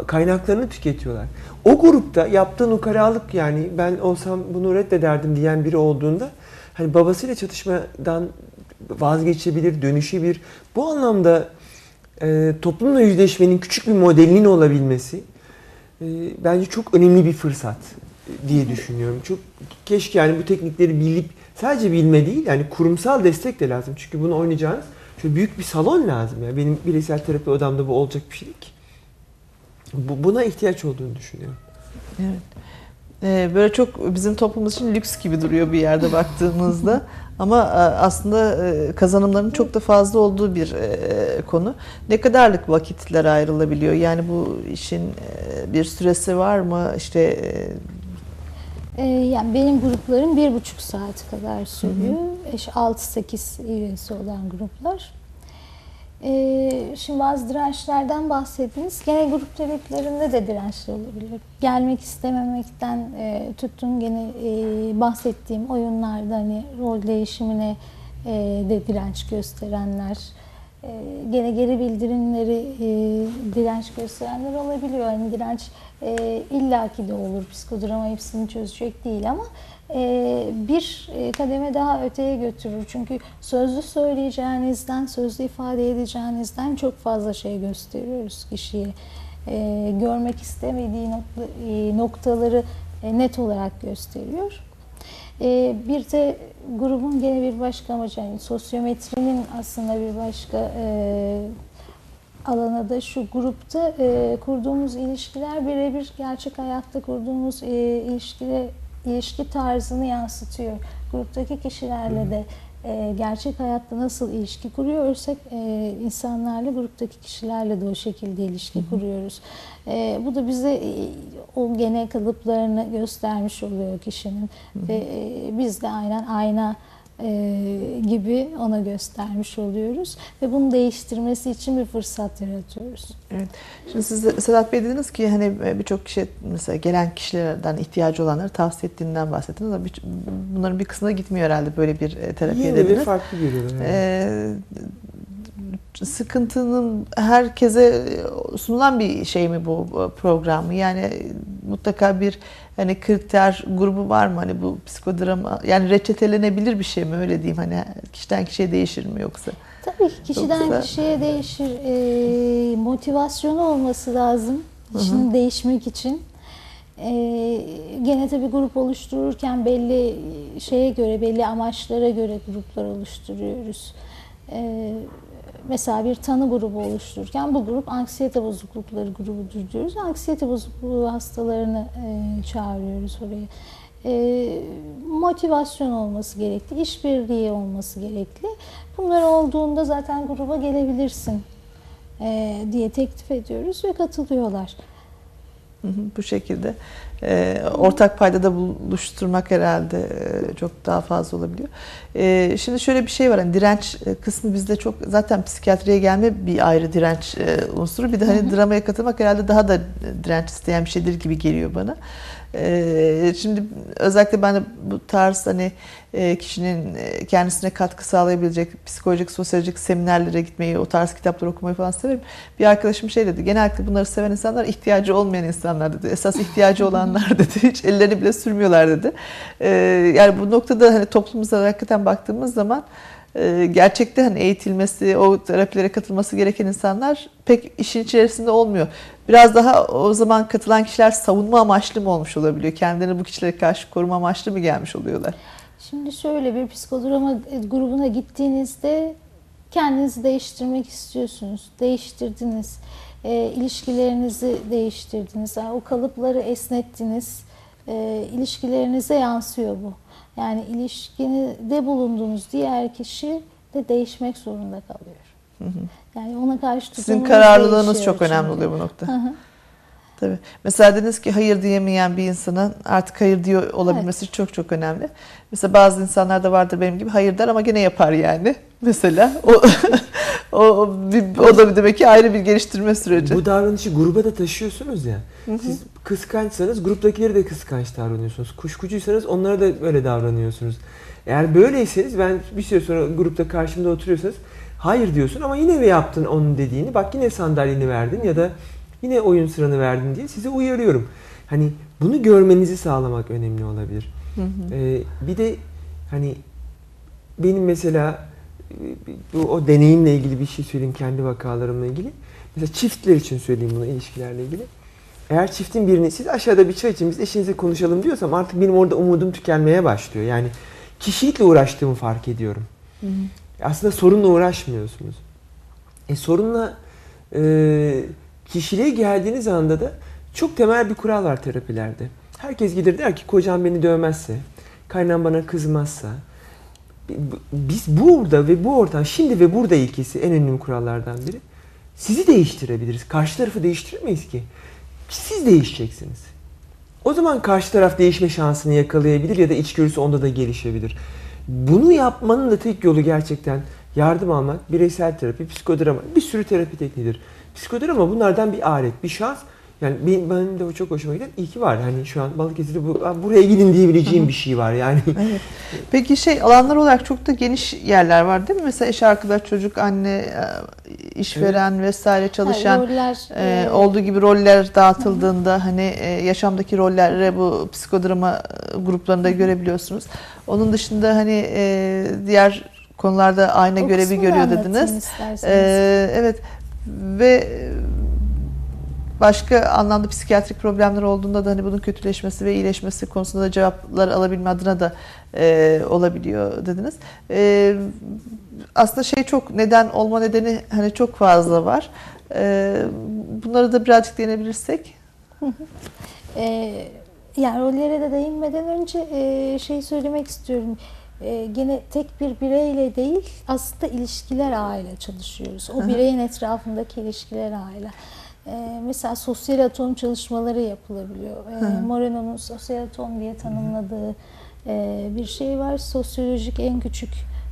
Kaynaklarını tüketiyorlar. O grupta yaptığın ukalalık yani ben olsam bunu reddederdim diyen biri olduğunda hani babasıyla çatışmadan vazgeçebilir, dönüşebilir. Bu anlamda e, toplumla yüzleşmenin küçük bir modelinin olabilmesi e, bence çok önemli bir fırsat diye düşünüyorum. Çok keşke yani bu teknikleri bilip sadece bilme değil yani kurumsal destek de lazım. Çünkü bunu oynayacağınız şöyle büyük bir salon lazım. Yani benim bireysel terapi odamda bu olacak bir şey değil ki. Bu, buna ihtiyaç olduğunu düşünüyorum. Evet. Ee, böyle çok bizim toplumumuz için lüks gibi duruyor bir yerde baktığımızda. Ama e, aslında e, kazanımların çok da fazla olduğu bir e, konu. Ne kadarlık vakitler ayrılabiliyor? Yani bu işin bir süresi var mı? İşte Ee, yani benim gruplarım bir buçuk saat kadar sürüyor. Eş 6-8 üyesi olan gruplar. Ee, şimdi bazı dirençlerden bahsettiniz. Gene grup terapilerinde de dirençler olabilir. Gelmek istememekten e, tutun gene e, bahsettiğim oyunlarda hani rol değişimine e, de direnç gösterenler. E, gene geri bildirimleri e, direnç gösterenler olabiliyor. Hani direnç e, illaki de olur. Psikodrama hepsini çözecek değil ama bir e, kademe daha öteye götürür. Çünkü sözlü söyleyeceğinizden, sözlü ifade edeceğinizden çok fazla şey gösteriyoruz kişiye. e, görmek istemediği nokta, e, noktaları e, net olarak gösteriyor. E, bir de grubun gene bir başka amacı, yani sosyometrinin aslında bir başka e, alanı da şu grupta e, kurduğumuz ilişkiler birebir gerçek hayatta kurduğumuz e, ilişkide ilişki tarzını yansıtıyor. Gruptaki kişilerle de e, gerçek hayatta nasıl ilişki kuruyorsak e, insanlarla gruptaki kişilerle de o şekilde ilişki kuruyoruz. E, bu da bize e, o genel kalıplarını göstermiş oluyor kişinin ve e, biz de aynen ayna e, gibi ona göstermiş oluyoruz ve bunu değiştirmesi için bir fırsat yaratıyoruz. Evet. Şimdi siz Sedat Bey dediniz ki hani birçok kişi mesela gelen kişilerden ihtiyacı olanları tavsiye ettiğinden bahsettiniz ama bir- bunların bir kısmına gitmiyor herhalde böyle bir e, terapiye Yeni ve dediniz. farklı görüyorum. yani. Ee, sıkıntının herkese sunulan bir şey mi bu program? Yani mutlaka bir hani kriter grubu var mı hani bu psikodrama yani reçetelenebilir bir şey mi öyle diyeyim hani kişiden kişiye değişir mi yoksa? Tabii ki kişiden Yoksa- kişiye değişir. Ee, motivasyonu olması lazım kişinin değişmek için. Ee, gene tabii grup oluştururken belli şeye göre, belli amaçlara göre gruplar oluşturuyoruz. Ee, mesela bir tanı grubu oluştururken bu grup anksiyete bozuklukları grubudur diyoruz. Anksiyete bozukluğu hastalarını e, çağırıyoruz oraya. Ee, motivasyon olması gerekli, işbirliği olması gerekli. Bunlar olduğunda zaten gruba gelebilirsin e, diye teklif ediyoruz ve katılıyorlar. Bu şekilde Ee, ortak paydada buluşturmak herhalde e, çok daha fazla olabiliyor. Ee, şimdi şöyle bir şey var hani direnç e, kısmı bizde çok zaten psikiyatriye gelme bir ayrı direnç e, unsuru bir de hani dramaya katılmak herhalde daha da direnç isteyen bir şeydir gibi geliyor bana. Ee, şimdi özellikle ben de bu tarz hani e, kişinin e, kendisine katkı sağlayabilecek psikolojik, sosyolojik seminerlere gitmeyi, o tarz kitaplar okumayı falan severim. Bir arkadaşım şey dedi, genellikle bunları seven insanlar ihtiyacı olmayan insanlar dedi. Esas ihtiyacı olanlar dedi, hiç ellerini bile sürmüyorlar dedi. Ee, yani bu noktada hani toplumumuza hakikaten baktığımız zaman e, gerçekte hani eğitilmesi, o terapilere katılması gereken insanlar pek işin içerisinde olmuyor. Biraz daha o zaman katılan kişiler savunma amaçlı mı olmuş olabiliyor? Kendilerini bu kişilere karşı koruma amaçlı mı gelmiş oluyorlar? Şimdi şöyle bir psikodrama grubuna gittiğinizde kendinizi değiştirmek istiyorsunuz. Değiştirdiniz. E, ilişkilerinizi değiştirdiniz. Yani o kalıpları esnettiniz. E, ilişkilerinize yansıyor bu. Yani ilişkide bulunduğunuz diğer kişi de değişmek zorunda kalıyor. Yani ona karşı Sizin kararlılığınız çok önemli çünkü. oluyor bu nokta. Hı hı. Tabii. Mesela dediniz ki hayır diyemeyen bir insanın artık hayır diyor olabilmesi çok çok önemli. Mesela bazı insanlar da vardır benim gibi hayır der ama gene yapar yani. Mesela o o, o, bir- o da bir demek ki ayrı bir geliştirme süreci. Bu davranışı gruba da taşıyorsunuz ya. Siz kıskançsanız gruptakileri de kıskanç davranıyorsunuz. Kuşkucuysanız onlara da böyle davranıyorsunuz. Eğer böyleyseniz ben bir süre sonra grupta karşımda oturuyorsanız hayır diyorsun ama yine mi yaptın onun dediğini bak yine sandalyeni verdin ya da yine oyun sıranı verdin diye sizi uyarıyorum. Hani bunu görmenizi sağlamak önemli olabilir. Hı hı. Ee, bir de hani benim mesela bu o deneyimle ilgili bir şey söyleyeyim kendi vakalarımla ilgili. Mesela çiftler için söyleyeyim bunu ilişkilerle ilgili. Eğer çiftin birini siz aşağıda bir çay için biz eşinizle konuşalım diyorsam artık benim orada umudum tükenmeye başlıyor. Yani kişilikle uğraştığımı fark ediyorum. Hı hı. Aslında sorunla uğraşmıyorsunuz. E sorunla e, kişiliğe geldiğiniz anda da çok temel bir kural var terapilerde. Herkes gider der ki kocam beni dövmezse, kaynam bana kızmazsa, biz burada ve bu ortam şimdi ve burada ilkesi en önemli kurallardan biri. Sizi değiştirebiliriz. Karşı tarafı değiştiremeyiz ki. Siz değişeceksiniz. O zaman karşı taraf değişme şansını yakalayabilir ya da içgörüsü onda da gelişebilir. Bunu yapmanın da tek yolu gerçekten yardım almak, bireysel terapi, psikodrama, bir sürü terapi tekniğidir. Psikodrama bunlardan bir alet, bir şans. Yani benim, benim de o çok hoşuma giden iyi ki var. Hani şu an Balıkesir'de bu, "Aa, buraya gidin diyebileceğim bir şey var yani. Evet. Peki şey alanlar olarak çok da geniş yerler var değil mi? Mesela eş arkadaş, çocuk, anne, e, işveren vesaire çalışan Yani roller, e, e, olduğu gibi roller dağıtıldığında hani e, yaşamdaki rolleri bu psikodrama e, gruplarında görebiliyorsunuz. Onun dışında hani e, diğer konularda ayna o görevi görüyor dediniz. isterseniz. Ee, evet ve başka anlamda psikiyatrik problemler olduğunda da hani bunun kötüleşmesi ve iyileşmesi konusunda da cevaplar alabilme adına da e, olabiliyor dediniz. E, aslında şey çok neden olma nedeni hani çok fazla var. E, bunları da birazcık değinebilirsek. Ee, yani rollere de değinmeden önce e, şey söylemek istiyorum. E, gene tek bir bireyle değil aslında ilişkiler ağıyla çalışıyoruz. O bireyin etrafındaki ilişkiler ağıyla. E, mesela sosyal atom çalışmaları yapılabiliyor. E, Moreno'nun sosyal atom diye tanımladığı e, bir şey var. Sosyolojik en küçük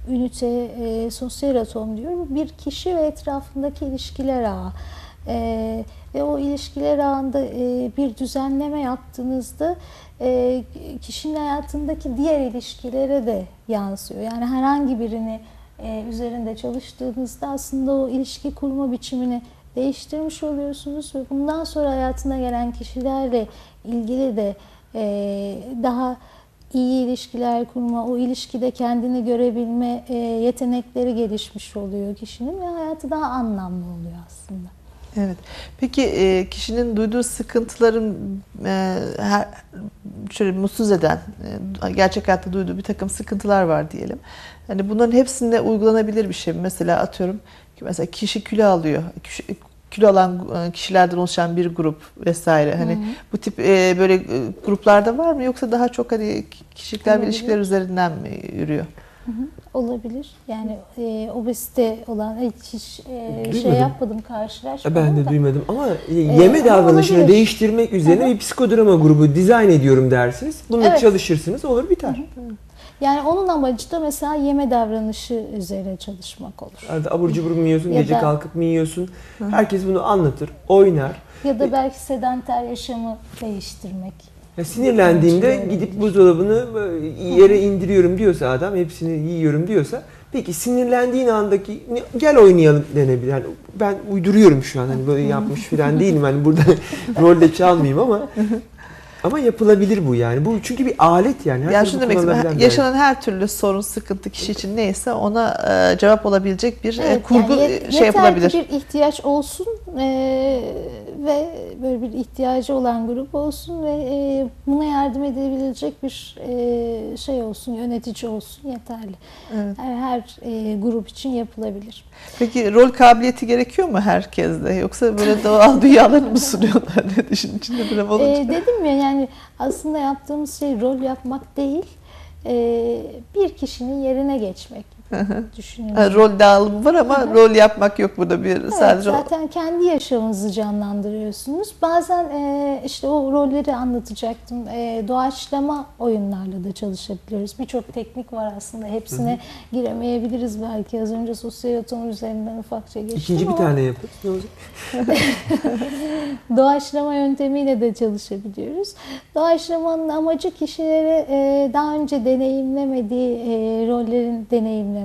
ünite e, sosyal atom diyor. Bir kişi ve etrafındaki ilişkiler ağı. E, ve o ilişkiler ağında e, bir düzenleme yaptığınızda e, kişinin hayatındaki diğer ilişkilere de yansıyor. Yani herhangi birini e, üzerinde çalıştığınızda aslında o ilişki kurma biçimini değiştirmiş oluyorsunuz ve bundan sonra hayatına gelen kişilerle ilgili de e, daha iyi ilişkiler kurma, o ilişkide kendini görebilme e, yetenekleri gelişmiş oluyor kişinin ve hayatı daha anlamlı oluyor aslında. Evet. Peki e, kişinin duyduğu sıkıntıların e, her, şöyle mutsuz eden, e, gerçek hayatta duyduğu bir takım sıkıntılar var diyelim. Hani bunların hepsinde uygulanabilir bir şey mi? Mesela atıyorum mesela kişi kilo alıyor. Kilo alan e, kişilerden oluşan bir grup vesaire. Hani bu tip e, böyle e, gruplarda var mı yoksa daha çok hani kişilikler ve ilişkiler üzerinden mi yürüyor? Hı hı, Olabilir. Yani e, obezite olan hiç, hiç e, şey yapmadım, karşılaşmadım Ben de da. duymadım ama e, yeme ama davranışını olabilir. değiştirmek üzerine bir psikodrama grubu dizayn ediyorum dersiniz. Bunu Evet. çalışırsınız olur biter. Yani onun amacı da mesela yeme davranışı üzerine çalışmak olur. Arada abur cubur mu yiyorsun, Ya gece da- kalkıp mı yiyorsun? Herkes bunu anlatır, oynar. Ya da belki sedanter yaşamı değiştirmek. Ya sinirlendiğimde gidip buzdolabını böyle yere indiriyorum diyorsa adam, hepsini yiyorum diyorsa peki sinirlendiğin andaki "Ne- gel oynayalım denebilir. Yani ben uyduruyorum şu an hani böyle yapmış falan değilim hani burada rolde çalmayayım ama ama yapılabilir bu yani. Bu çünkü bir alet yani. Her Yani şunu demek istiyorum. Yaşanan her türlü sorun, sıkıntı kişi için neyse ona e, cevap olabilecek bir e, Evet, kurgu yani e, yet- şey yeter yapılabilir. ki bir ihtiyaç olsun e, ve böyle bir ihtiyacı olan grup olsun ve e, buna yardım edebilecek bir e, şey olsun, yönetici olsun yeterli. Evet. Her, her e, grup için yapılabilir. Peki rol kabiliyeti gerekiyor mu herkeste? Yoksa böyle doğal dünyalarını mı sunuyorlar içinde bir olunca? E, dedim ya yani aslında yaptığımız şey rol yapmak değil, bir kişinin yerine geçmek düşünün. Ha, rol dağılımı var ama rol yapmak yok burada bir Evet, sadece zaten kendi yaşamınızı canlandırıyorsunuz. Bazen e, işte o rolleri anlatacaktım. E, doğaçlama oyunlarla da çalışabiliyoruz. Birçok teknik var aslında. Hepsine giremeyebiliriz belki. Az önce sosyal atom üzerinden ufakça geçtim İkinci bir ama tane yapın. Ne olacak? doğaçlama yöntemiyle de çalışabiliyoruz. Doğaçlamanın amacı kişilere e, daha önce deneyimlemediği e, rollerin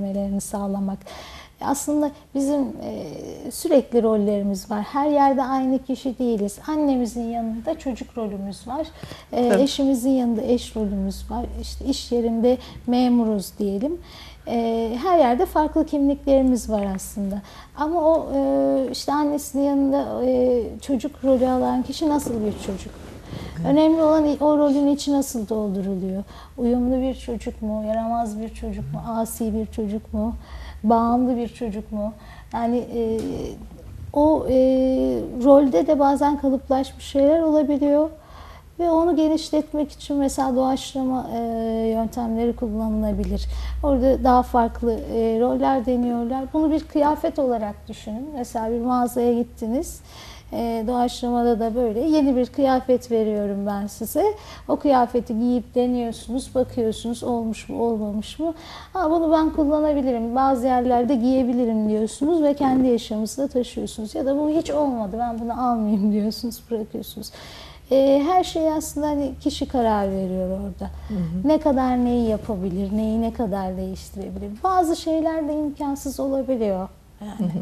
deneyimlemelerini sağlamak. Aslında bizim e, sürekli rollerimiz var. Her yerde aynı kişi değiliz. Annemizin yanında çocuk rolümüz var. E, Tabii. eşimizin yanında eş rolümüz var. İşte iş yerinde memuruz diyelim. E, her yerde farklı kimliklerimiz var aslında. Ama o işte annesinin yanında çocuk rolü alan kişi nasıl bir çocuk? Önemli olan o rolün içi nasıl dolduruluyor? Uyumlu bir çocuk mu? Yaramaz bir çocuk mu? Asi bir çocuk mu? Bağımlı bir çocuk mu? Yani e, o e, rolde de bazen kalıplaşmış şeyler olabiliyor. Ve onu genişletmek için mesela doğaçlama e, yöntemleri kullanılabilir. Orada daha farklı e, roller deniyorlar. Bunu bir kıyafet olarak düşünün. Mesela bir mağazaya gittiniz. E, doğaçlamada da böyle yeni bir kıyafet veriyorum ben size. O kıyafeti giyip deniyorsunuz, bakıyorsunuz olmuş mu olmamış mı. Ha, bunu ben kullanabilirim, bazı yerlerde giyebilirim diyorsunuz ve kendi yaşamınızda taşıyorsunuz. Ya da bu hiç olmadı, ben bunu almayayım diyorsunuz, bırakıyorsunuz. E, her şey aslında hani kişi karar veriyor orada. Ne kadar neyi yapabilir, neyi ne kadar değiştirebilir. Bazı şeyler de imkansız olabiliyor. Yani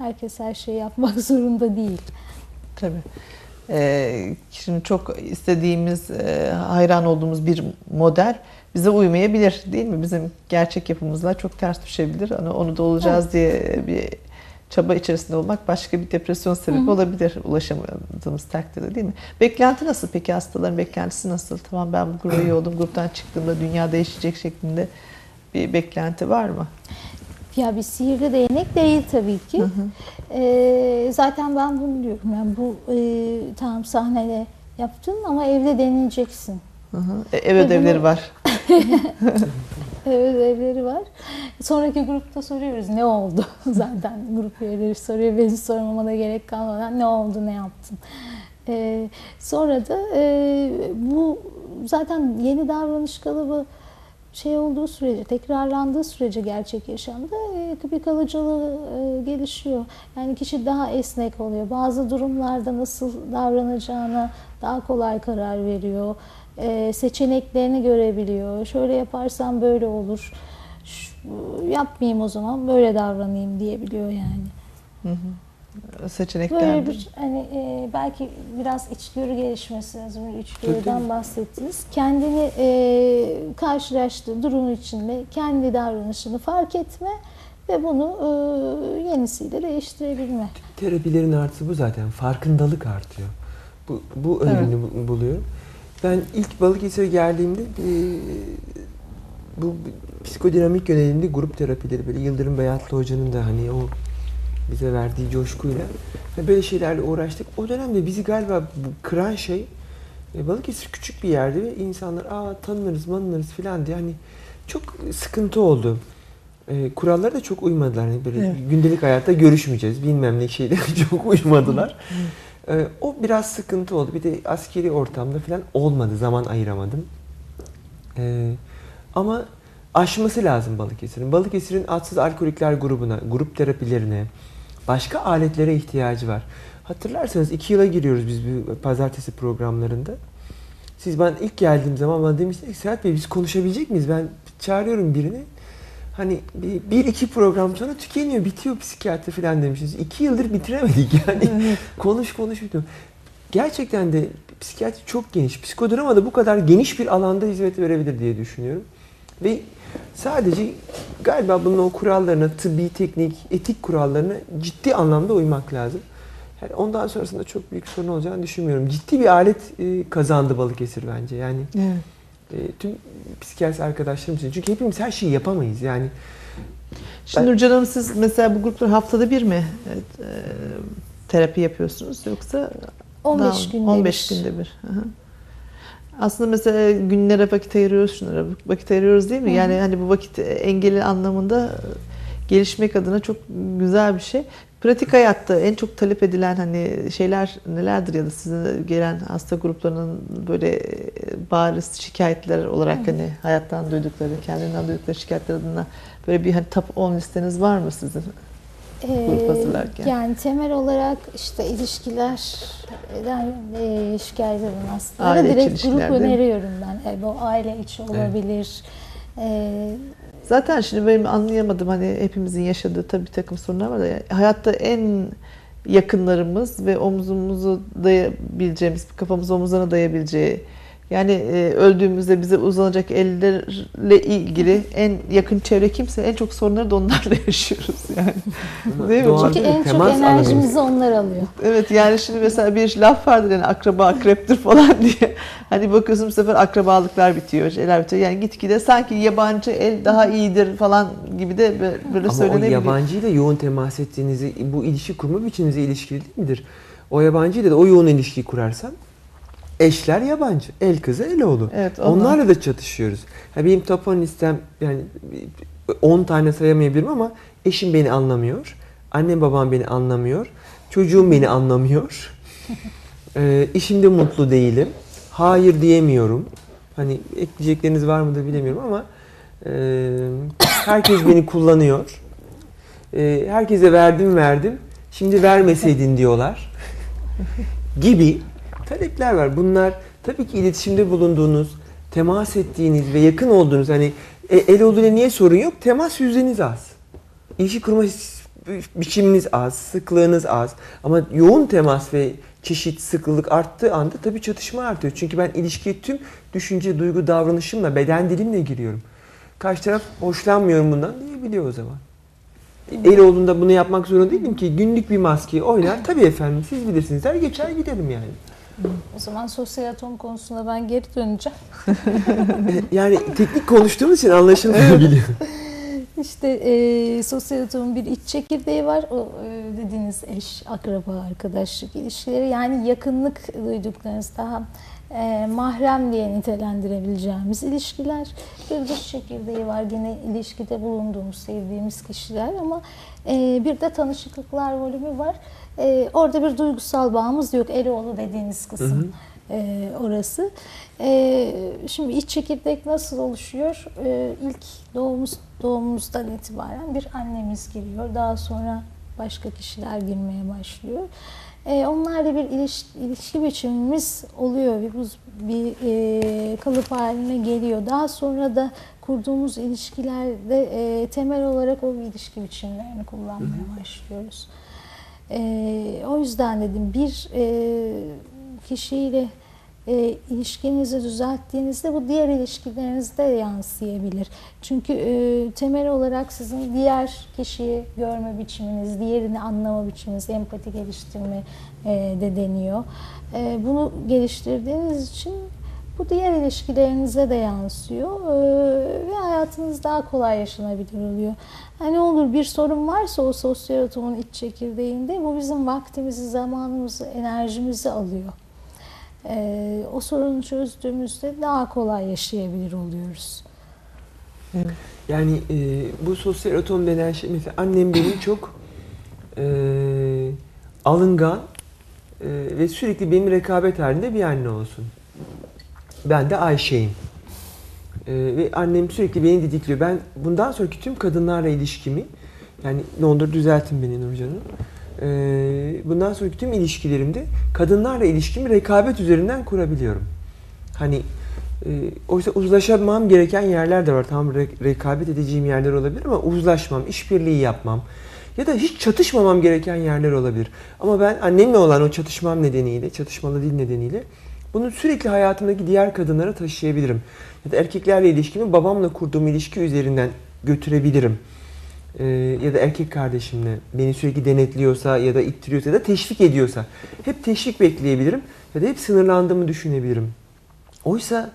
herkes her şeyi yapmak zorunda değil. Tabii. Ee, şimdi çok istediğimiz, e, hayran olduğumuz bir model bize uymayabilir değil mi? Bizim gerçek yapımızla çok ters düşebilir. Hani onu da olacağız diye bir çaba içerisinde olmak başka bir depresyon sebebi olabilir ulaşamadığımız takdirde değil mi? Beklenti nasıl peki hastaların beklentisi nasıl? Tamam ben bu gruba üye oldum, gruptan çıktığımda dünya değişecek şeklinde bir beklenti var mı? Ya bir sihirli değnek değil tabii ki. Ee, zaten ben bunu diyorum. Yani bu e, tamam sahnede yaptın ama evde deneyeceksin. Hı hı. E, ev ödevleri bunu- var. Evet evleri var. Sonraki grupta soruyoruz ne oldu? Zaten grup üyeleri soruyor. Benim sormama da gerek kalmadan ne oldu, ne yaptın? Ee, sonra da e, bu zaten yeni davranış kalıbı şey olduğu sürece, tekrarlandığı sürece gerçek yaşamda e, bir kalıcılığı e, gelişiyor. Yani kişi daha esnek oluyor. Bazı durumlarda nasıl davranacağına daha kolay karar veriyor. E, seçeneklerini görebiliyor. Şöyle yaparsam böyle olur. Şu- yapmayayım o zaman böyle davranayım diyebiliyor yani. Hı hı. Seçenekler. Böyle bir hani e, belki biraz içgörü gelişmesi lazım. İçgörüden bahsettiniz. Kendini e, karşılaştığı durumun içinde kendi davranışını fark etme ve bunu e, yenisiyle değiştirebilme. Terapilerin artısı bu zaten. Farkındalık artıyor. Bu, bu önemli bu- buluyorum. Ben ilk Balıkesir'e geldiğimde e, bu psikodinamik yönelimli grup terapileri böyle Yıldırım Beyatlı Hoca'nın da hani o bize verdiği coşkuyla ve böyle şeylerle uğraştık. O dönemde bizi galiba kıran şey e, Balıkesir küçük bir yerdi ve insanlar aa tanınırız manınırız falan diye hani çok sıkıntı oldu. E, kurallara da çok uymadılar. Hani böyle Evet. gündelik hayatta görüşmeyeceğiz bilmem ne şeylere çok uymadılar. E, o biraz sıkıntı oldu. Bir de askeri ortamda falan olmadı. Zaman ayıramadım. E, ama aşması lazım Balıkesir'in. Balıkesir'in atsız alkolikler grubuna, grup terapilerine, başka aletlere ihtiyacı var. Hatırlarsanız iki yıla giriyoruz biz bu pazartesi programlarında. Siz ben ilk geldiğim zaman bana demiştiniz ki Serhat Bey biz konuşabilecek miyiz? Ben çağırıyorum birini. Hani bir, bir iki program sonra tükeniyor, bitiyor psikiyatri falan demişsiniz. İki yıldır bitiremedik yani. konuş konuş bitiyor. Gerçekten de psikiyatri çok geniş. Psikodrama da bu kadar geniş bir alanda hizmet verebilir diye düşünüyorum. Ve sadece galiba bunun o kurallarına, tıbbi, teknik, etik kurallarına ciddi anlamda uymak lazım. Yani ondan sonrasında çok büyük sorun olacağını düşünmüyorum. Ciddi bir alet e, kazandı Balıkesir bence. Yani Evet. e, tüm psikiyatrist arkadaşlarım için. Çünkü hepimiz her şeyi yapamayız. Yani Şimdi Nurcan Hanım siz mesela bu gruplar haftada bir mi evet, e, terapi yapıyorsunuz yoksa 15 daha- günde 15 bir. günde bir. Hı hı. Aslında mesela günlere vakit ayırıyoruz, şunlara vakit ayırıyoruz değil mi? Hı. Yani hani bu vakit engeli anlamında gelişmek adına çok güzel bir şey. Pratik hayatta en çok talep edilen hani şeyler nelerdir ya da size gelen hasta gruplarının böyle bariz şikayetler olarak hani hayattan duydukları, kendinden duydukları şikayetler adına böyle bir hani top 10 listeniz var mı sizin? Grup hazırlarken. Ee, Yani temel olarak işte ilişkilerden e, şikayet eden hastalara Aile direkt grup öneriyorum ben. E, bu aile içi olabilir. E, Zaten şimdi benim anlayamadım hani hepimizin yaşadığı tabii bir takım sorunlar var da yani hayatta en yakınlarımız ve omzumuzu dayayabileceğimiz, kafamızı omuzlarına dayayabileceği yani e, öldüğümüzde bize uzanacak ellerle ilgili en yakın çevre kimse en çok sorunları da onlarla yaşıyoruz yani. Değil mi? çünkü en çok enerjimizi onlar alıyor. Evet yani şimdi mesela bir laf vardır yani akraba akreptir falan diye. Hani bakıyorsun bu sefer akrabalıklar bitiyor, şeyler bitiyor. Yani gitgide sanki yabancı el daha iyidir falan gibi de böyle Ama o söylenebiliyor. yabancıyla yoğun temas ettiğinizi, bu ilişki kurma biçiminize ilişkili değil midir? O yabancıyla da o yoğun ilişkiyi kurarsan eşler yabancı. El kızı el oğlu. Evet, onlar. Onlarla da çatışıyoruz. Ha benim top 10 listem yani 10 tane sayamayabilirim ama eşim beni anlamıyor. Annem babam beni anlamıyor. Çocuğum beni anlamıyor. Ee, işimde mutlu değilim. Hayır diyemiyorum. Hani ekleyecekleriniz var mı da bilemiyorum ama e, herkes beni kullanıyor. E, herkese verdim verdim. Şimdi vermeseydin diyorlar. Gibi talepler var. Bunlar tabii ki iletişimde bulunduğunuz, temas ettiğiniz ve yakın olduğunuz hani e, el olduğuyla niye sorun yok? Temas yüzdeniz az. İlişki kurma biçiminiz az, sıklığınız az. Ama yoğun temas ve çeşit, sıkılık arttığı anda tabii çatışma artıyor. Çünkü ben ilişkiye tüm düşünce, duygu, davranışımla, beden dilimle giriyorum. Karşı taraf hoşlanmıyorum bundan diyebiliyor o zaman. El olduğunda bunu yapmak zorunda değilim ki. Günlük bir maskeyi oynar. Tabii efendim siz bilirsiniz der geçer gidelim yani. O zaman sosyal atom konusunda ben geri döneceğim. Yani teknik konuştuğumuz için anlaşılmıyor biliyorum. İşte e, sosyal atomun bir iç çekirdeği var. O e, dediğiniz eş, akraba, arkadaşlık ilişkileri yani yakınlık duyduklarınız daha e, mahrem diye nitelendirebileceğimiz ilişkiler. Bir dış çekirdeği var gene ilişkide bulunduğumuz, sevdiğimiz kişiler ama e, bir de tanışıklıklar volümü var. E, orada bir duygusal bağımız yok. Eroğlu dediğiniz kısım. Hı hı. e, orası. E, şimdi iç çekirdek nasıl oluşuyor? E, ilk doğumuz doğumumuzdan itibaren bir annemiz giriyor. Daha sonra başka kişiler girmeye başlıyor. E, onlarla bir iliş, ilişki biçimimiz oluyor. Bir, bir e, kalıp haline geliyor. Daha sonra da kurduğumuz ilişkilerde e, temel olarak o ilişki biçimlerini kullanmaya başlıyoruz. E, o yüzden dedim bir e, kişiyle e, ilişkinizi düzelttiğinizde bu diğer ilişkilerinizde yansıyabilir. Çünkü e, temel olarak sizin diğer kişiyi görme biçiminiz, diğerini anlama biçiminiz, empati geliştirme e, de deniyor. E, bunu geliştirdiğiniz için bu diğer ilişkilerinize de yansıyor e, ve hayatınız daha kolay yaşanabilir oluyor. Hani olur bir sorun varsa o sosyal atomun iç çekirdeğinde bu bizim vaktimizi, zamanımızı, enerjimizi alıyor. Ee, o sorunu çözdüğümüzde daha kolay yaşayabilir oluyoruz. Yani e, bu sosyal atom denen şey mesela annem benim çok e, alıngan e, ve sürekli benim rekabet halinde bir anne olsun. Ben de Ayşe'yim. E, ve annem sürekli beni didikliyor. Ben bundan sonraki tüm kadınlarla ilişkimi yani ne olur düzeltin beni Nurcan Hanım. E, bundan sonraki tüm ilişkilerimde kadınlarla ilişkimi rekabet üzerinden kurabiliyorum. Hani e, oysa uzlaşamam gereken yerler de var. Tamam re- rekabet edeceğim yerler olabilir ama uzlaşmam, işbirliği yapmam ya da hiç çatışmamam gereken yerler olabilir. Ama ben annemle olan o çatışmam nedeniyle, çatışmalı dil nedeniyle bunu sürekli hayatımdaki diğer kadınlara taşıyabilirim. Ya da erkeklerle ilişkimi babamla kurduğum ilişki üzerinden götürebilirim. Ee, ya da erkek kardeşimle beni sürekli denetliyorsa ya da ittiriyorsa ya da teşvik ediyorsa hep teşvik bekleyebilirim ya da hep sınırlandığımı düşünebilirim. Oysa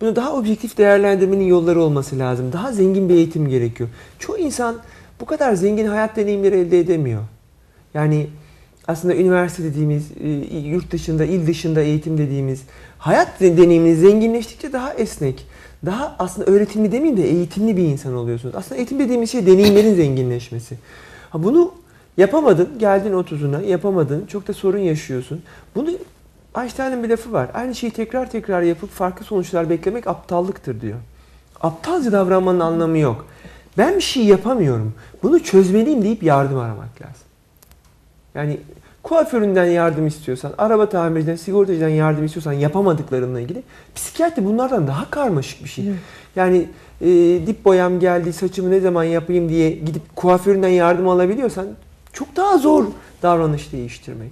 bunu daha objektif değerlendirmenin yolları olması lazım. Daha zengin bir eğitim gerekiyor. Çoğu insan bu kadar zengin hayat deneyimleri elde edemiyor. Yani aslında üniversite dediğimiz, e, yurt dışında, il dışında eğitim dediğimiz hayat deneyimini zenginleştikçe daha esnek, daha aslında öğretimli demeyeyim de eğitimli bir insan oluyorsunuz. Aslında eğitim dediğimiz şey deneyimlerin zenginleşmesi. Ha bunu yapamadın, geldin 30'una, yapamadın, çok da sorun yaşıyorsun. Bunu Einstein'ın bir lafı var. Aynı şeyi tekrar tekrar yapıp farklı sonuçlar beklemek aptallıktır diyor. Aptalca davranmanın anlamı yok. Ben bir şey yapamıyorum. Bunu çözmeliyim deyip yardım aramak lazım. Yani kuaföründen yardım istiyorsan, araba tamirciden, sigortacıdan yardım istiyorsan yapamadıklarınla ilgili psikiyatri bunlardan daha karmaşık bir şey. Yani e, dip boyam geldi, saçımı ne zaman yapayım diye gidip kuaföründen yardım alabiliyorsan çok daha zor davranış değiştirmek.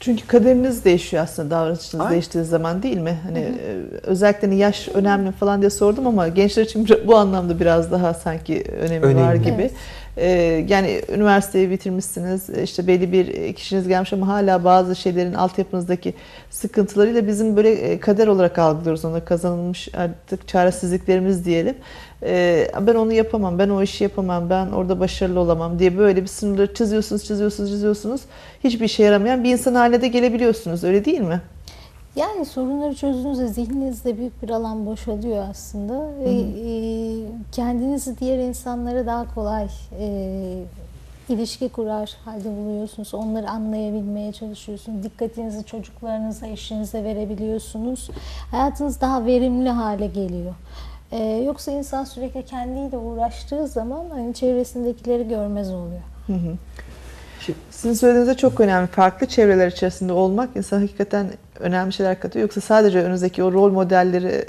Çünkü kaderiniz değişiyor aslında davranışınız Aynen. değiştiği zaman değil mi? Hani e, özellikle hani yaş önemli falan diye sordum ama gençler için bu anlamda biraz daha sanki önemi, Önemli. var gibi. Evet. E, yani üniversiteyi bitirmişsiniz, işte belli bir kişiniz gelmiş ama hala bazı şeylerin altyapınızdaki sıkıntılarıyla bizim böyle e, kader olarak algılıyoruz onu kazanılmış artık çaresizliklerimiz diyelim. E, ben onu yapamam, ben o işi yapamam, ben orada başarılı olamam diye böyle bir sınırları çiziyorsunuz, çiziyorsunuz, çiziyorsunuz. Hiçbir işe yaramayan bir insan haline de gelebiliyorsunuz öyle değil mi? Yani sorunları çözdüğünüzde zihninizde büyük bir alan boşalıyor aslında. Ve, e, kendinizi diğer insanlara daha kolay e, ilişki kurar halde buluyorsunuz. Onları anlayabilmeye çalışıyorsunuz. Dikkatinizi çocuklarınıza, eşinize verebiliyorsunuz. Hayatınız daha verimli hale geliyor. E, yoksa insan sürekli kendiyle uğraştığı zaman hani çevresindekileri görmez oluyor. Hı hı. Sizin söylediğiniz de çok önemli. Farklı çevreler içerisinde olmak insan hakikaten önemli şeyler katıyor. Yoksa sadece önünüzdeki o rol modelleri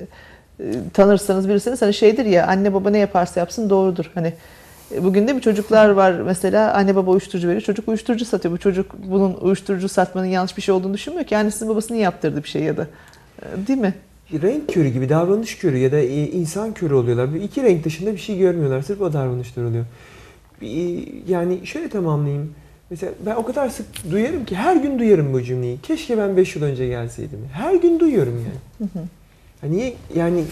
e, tanırsanız bilirsiniz hani şeydir ya anne baba ne yaparsa yapsın doğrudur. Hani e, bugün de bir çocuklar var mesela anne baba uyuşturucu veriyor. Çocuk uyuşturucu satıyor. Bu çocuk bunun uyuşturucu satmanın yanlış bir şey olduğunu düşünmüyor ki. Annesinin babasının yaptırdığı bir şey ya da. E, Değil mi? renk körü gibi davranış körü ya da insan körü oluyorlar. İki renk dışında bir şey görmüyorlar. Sırf o davranışlar oluyor. yani şöyle tamamlayayım. Mesela ben o kadar sık duyarım ki her gün duyarım bu cümleyi. Keşke ben 5 yıl önce gelseydim. Her gün duyuyorum yani. Ha niye yani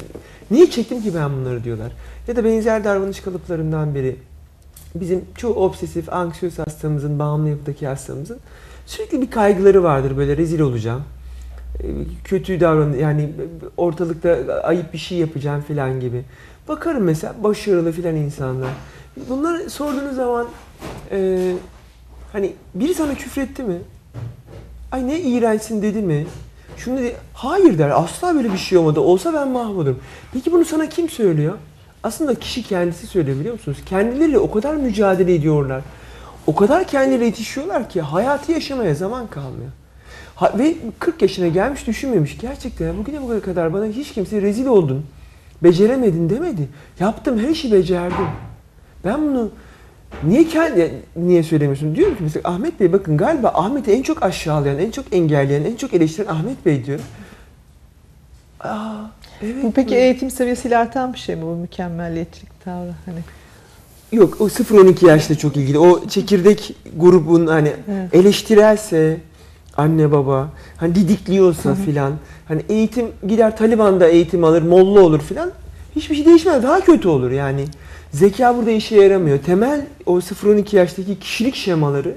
niye çektim ki ben bunları diyorlar. Ya da benzer davranış kalıplarından biri. Bizim çoğu obsesif, anksiyöz hastamızın, bağımlı yapıdaki hastamızın sürekli bir kaygıları vardır. Böyle rezil olacağım. e, Kötü davran yani ortalıkta ayıp bir şey yapacağım falan gibi. Bakarım mesela başarılı filan insanlar. Bunları sorduğunuz zaman e, hani biri sana küfretti mi? Ay ne iğrençsin dedi mi? Şunu dedi, hayır der. Asla böyle bir şey olmadı. Olsa ben mahvolurum. Peki bunu sana kim söylüyor? Aslında kişi kendisi söylüyor biliyor musunuz? Kendileriyle o kadar mücadele ediyorlar. O kadar kendileriyle yetişiyorlar ki hayatı yaşamaya zaman kalmıyor. Ha, ve 40 yaşına gelmiş düşünmemiş. Gerçekten bugüne bugüne kadar bana hiç kimse rezil oldun, beceremedin demedi. Yaptım her işi becerdim. Ben bunu niye kendi niye söylemiyorsun? Diyorum ki mesela Ahmet Bey bakın galiba Ahmet'i en çok aşağılayan, en çok engelleyen, en çok eleştiren Ahmet Bey diyor. Aa, evet. Bu peki böyle. eğitim seviyesiyle artan bir şey mi bu mükemmelliyetçilik tavrı? Hani Yok o 0-12 yaşta çok ilgili. O çekirdek grubun hani Evet. eleştirelse anne baba hani didikliyorsa filan hani eğitim gider Taliban'da eğitim alır molla olur filan hiçbir şey değişmez daha kötü olur yani zeka burada işe yaramıyor temel o 0-12 yaştaki kişilik şemaları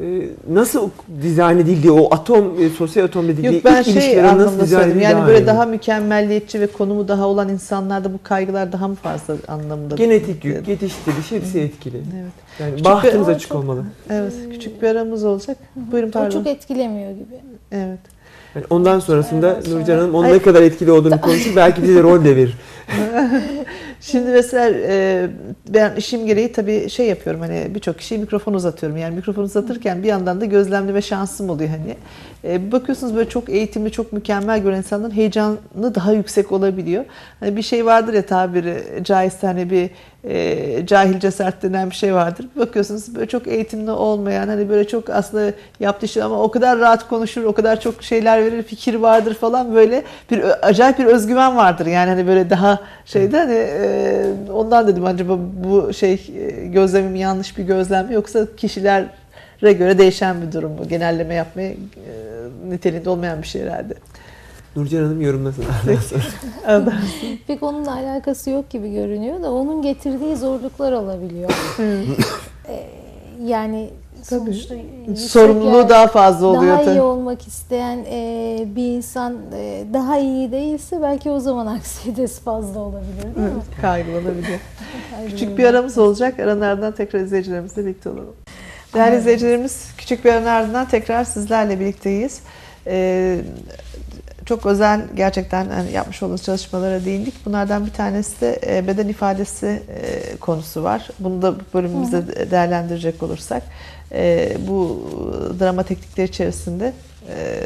e, nasıl dizayn edildiği o atom e, sosyal atom dedikleri Yok ben ilk şey anlamda dizayn edildiği Yani böyle önemli. daha mükemmelliyetçi ve konumu daha olan insanlarda bu kaygılar daha mı fazla anlamında? genetik yük yetiştiriliş hepsi etkili Evet. yani Küçük bahtımız bir- açık Çok- olmalı Evet. Küçük bir aramız olacak. Buyurun O pardon. çok etkilemiyor gibi. Evet. Yani ondan sonrasında Ondan sonra- Nurcan Hanım onun ne kadar etkili olduğunu konuşur. Belki bize rol de verir. Şimdi mesela e, ben işim gereği tabii şey yapıyorum hani birçok kişiye mikrofon uzatıyorum. Yani mikrofon uzatırken bir yandan da gözlemleme şansım oluyor hani. E, bakıyorsunuz böyle çok eğitimli, çok mükemmel gören insanların heyecanı daha yüksek olabiliyor. Hani bir şey vardır ya tabiri caizse hani bir e, cahil cesaret denen bir şey vardır. Bir bakıyorsunuz böyle çok eğitimli olmayan hani böyle çok aslında yaptığı şey ama o kadar rahat konuşur, o kadar çok şeyler verir, fikir vardır falan böyle bir acayip bir özgüven vardır. Yani hani böyle daha şeyde hani e, ondan dedim acaba bu şey e, gözlemim yanlış bir gözlem mi yoksa kişilere göre değişen bir durum mu? Genelleme yapmaya e, niteliğinde olmayan bir şey herhalde. Nurcan Hanım yorumlasın. Pek onunla alakası yok gibi görünüyor da onun getirdiği zorluklar olabiliyor. Ee, yani sonuçta yüksek Sorumluluğu daha fazla oluyor daha iyi tabii. olmak isteyen e, bir insan e, daha iyi değilse belki o zaman anksiyetesi fazla olabilir değil mi? Kaygılanabiliyor. Ayrı Küçük bir aramız olacak. Aranlardan tekrar izleyicilerimizle birlikte olalım. Değerli Evet. izleyicilerimiz küçük bir aranın ardından tekrar sizlerle birlikteyiz. Ee, çok özel gerçekten hani yapmış olduğumuz çalışmalara değindik. Bunlardan bir tanesi de e, beden ifadesi e, konusu var. Bunu da bölümümüzde değerlendirecek olursak e, bu drama teknikleri içerisinde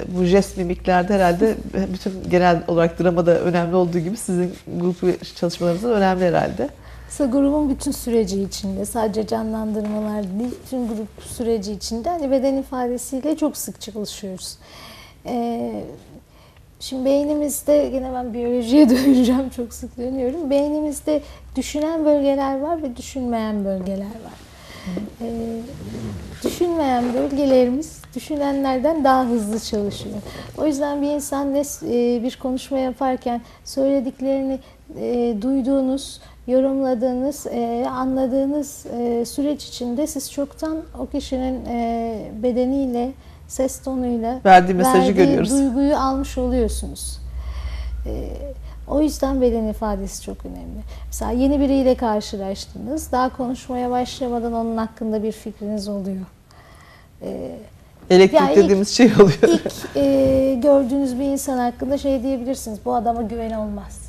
bu jest mimiklerde herhalde bütün genel olarak dramada önemli olduğu gibi sizin grup çalışmalarınızda da önemli herhalde. Aslında grubun bütün süreci içinde sadece canlandırmalar değil, bütün grup süreci içinde hani beden ifadesiyle çok sık çalışıyoruz. Ee, şimdi beynimizde, gene ben biyolojiye döneceğim çok sık dönüyorum. Beynimizde düşünen bölgeler var ve düşünmeyen bölgeler var. Ee, düşünmeyen bölgelerimiz düşünenlerden daha hızlı çalışıyor. O yüzden bir insan ne e, bir konuşma yaparken söylediklerini e, duyduğunuz, yorumladığınız, e, anladığınız e, süreç içinde siz çoktan o kişinin e, bedeniyle, ses tonuyla Verdiği mesajı verdiği görüyoruz. duyguyu almış oluyorsunuz. E, o yüzden beden ifadesi çok önemli. Mesela yeni biriyle karşılaştınız. Daha konuşmaya başlamadan onun hakkında bir fikriniz oluyor. E, Elektrik Ya ilk- dediğimiz şey oluyor. İlk e, gördüğünüz bir insan hakkında şey diyebilirsiniz. Bu adama güven olmaz.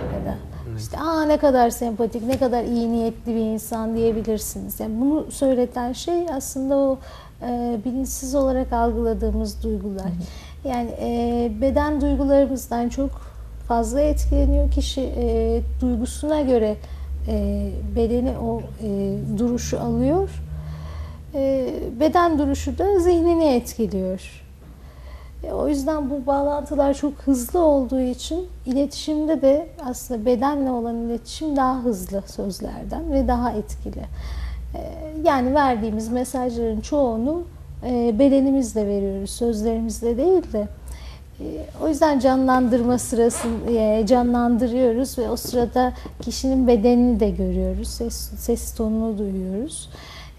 Ya da işte aa ne kadar sempatik, ne kadar iyi niyetli bir insan diyebilirsiniz. Yani bunu söyleten şey aslında o e, bilinçsiz olarak algıladığımız duygular. Yani e, beden duygularımızdan çok fazla etkileniyor. Kişi e, duygusuna göre e, bedeni o e, duruşu alıyor. E, beden duruşu da zihnini etkiliyor. E, o yüzden bu bağlantılar çok hızlı olduğu için iletişimde de aslında bedenle olan iletişim daha hızlı sözlerden ve daha etkili. E, yani verdiğimiz mesajların çoğunu e, bedenimizle veriyoruz, sözlerimizle değil de. E, o yüzden canlandırma sırasını e, canlandırıyoruz ve o sırada kişinin bedenini de görüyoruz, ses, ses tonunu duyuyoruz.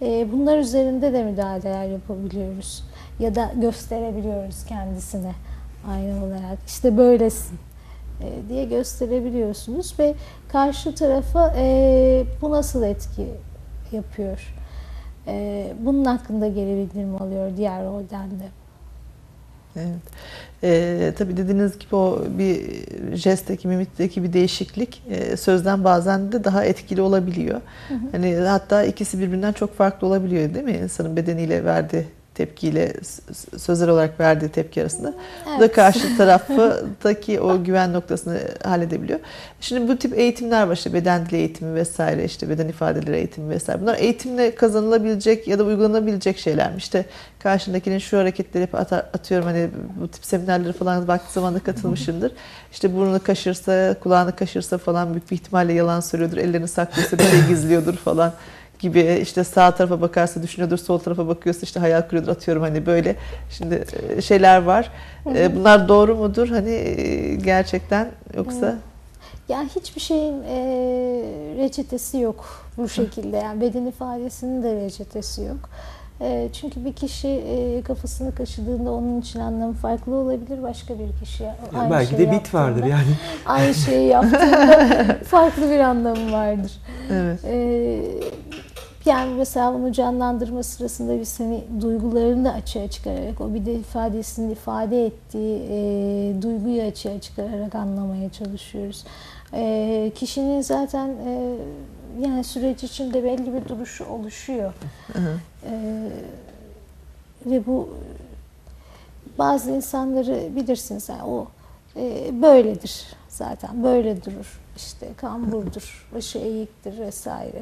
E, bunlar üzerinde de müdahaleler yapabiliyoruz ya da gösterebiliyoruz kendisine aynı olarak. İşte böylesin e, diye gösterebiliyorsunuz ve karşı tarafa bu nasıl etki yapıyor? E, bunun hakkında geri bildirim alıyor diğer rolden de. Evet. Ee, tabii dediğiniz gibi o bir jestteki, mimikteki bir değişiklik e, sözden bazen de daha etkili olabiliyor. Hı hı. Hani hatta ikisi birbirinden çok farklı olabiliyor değil mi? İnsanın bedeniyle verdiği tepkiyle s- sözler olarak verdiği tepki arasında. Bu da Evet. karşı taraftaki o güven noktasını halledebiliyor. Şimdi bu tip eğitimler var işte beden dili eğitimi vesaire işte beden ifadeleri eğitimi vesaire. Bunlar eğitimle kazanılabilecek ya da uygulanabilecek şeyler mi? İşte karşındakinin şu hareketleri hep atıyorum hani bu tip seminerlere falan vakti zamanında katılmışımdır. İşte burnunu kaşırsa, kulağını kaşırsa falan büyük bir ihtimalle yalan söylüyordur. Ellerini saklıyorsa bir şey gizliyordur falan gibi işte sağ tarafa bakarsa düşünüyordur, sol tarafa bakıyorsa işte hayal kuruyordur atıyorum hani böyle. Şimdi e, şeyler var. E, Bunlar doğru mudur hani e, gerçekten yoksa? Yani hiçbir şeyin e, reçetesi yok bu şekilde. Yani beden ifadesinin de reçetesi yok. E, çünkü bir kişi e, kafasını kaşıdığında onun için anlamı farklı olabilir. Başka bir kişi aynı Belki şeyi de bit vardır yani. Aynı şeyi yaptığında farklı bir anlamı vardır. Evet. Yani mesela bunu canlandırma sırasında biz hani duygularını da açığa çıkararak o bir de ifadesinin ifade ettiği e, duyguyu açığa çıkararak anlamaya çalışıyoruz. E, kişinin zaten e, yani süreç içinde belli bir duruşu oluşuyor. Hı hı. Ee, ve bu bazı insanları bilirsiniz yani o e, böyledir zaten böyle durur işte kamburdur başı eğiktir vesaire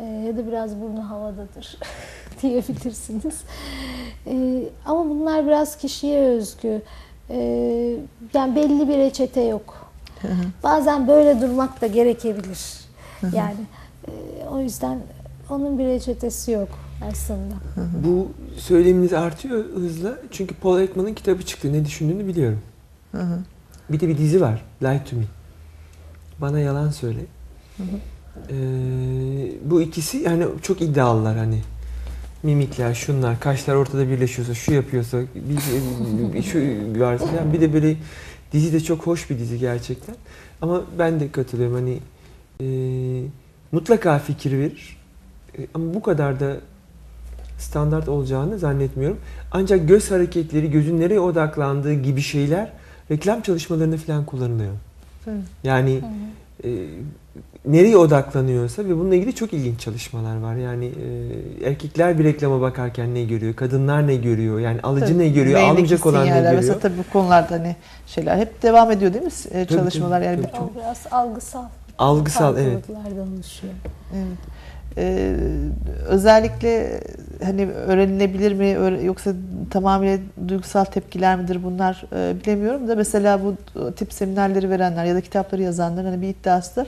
Ee, ya da biraz burnu havadadır diyebilirsiniz Ee, ama bunlar biraz kişiye özgü Ee, yani belli bir reçete yok Hı hı. bazen böyle durmak da gerekebilir yani e, o yüzden onun bir reçetesi yok aslında. Bu söyleminiz artıyor hızla. Çünkü Paul Ekman'ın kitabı çıktı. Ne düşündüğünü biliyorum. Hı hı. Bir de bir dizi var. Lie to Me. Bana yalan söyle. Hı hı. Ee, bu ikisi yani çok iddialılar hani. Mimikler, şunlar, kaşlar ortada birleşiyorsa, şu yapıyorsa, bir, şu varsa falan. Bir de böyle dizi de çok hoş bir dizi gerçekten. Ama ben de katılıyorum hani e, mutlaka fikir verir. E, ama bu kadar da standart olacağını zannetmiyorum. Ancak göz hareketleri, gözün nereye odaklandığı gibi şeyler reklam çalışmalarında falan kullanılıyor. Evet. Yani e, nereye odaklanıyorsa ve bununla ilgili çok ilginç çalışmalar var. Yani e, erkekler bir reklama bakarken ne görüyor, kadınlar ne görüyor, yani alıcı Tabii, ne görüyor, almayacak olan ne görüyor. Mesela tabii bu konularda hani şeyler hep devam ediyor değil mi e, Tabii, çalışmalar yani tabii, bir- O biraz algısal Algısal evet. oluşuyor. Evet. Ee, özellikle hani öğrenilebilir mi yoksa tamamıyla duygusal tepkiler midir bunlar e, bilemiyorum da mesela bu tip seminerleri verenler ya da kitapları yazanların hani bir iddiası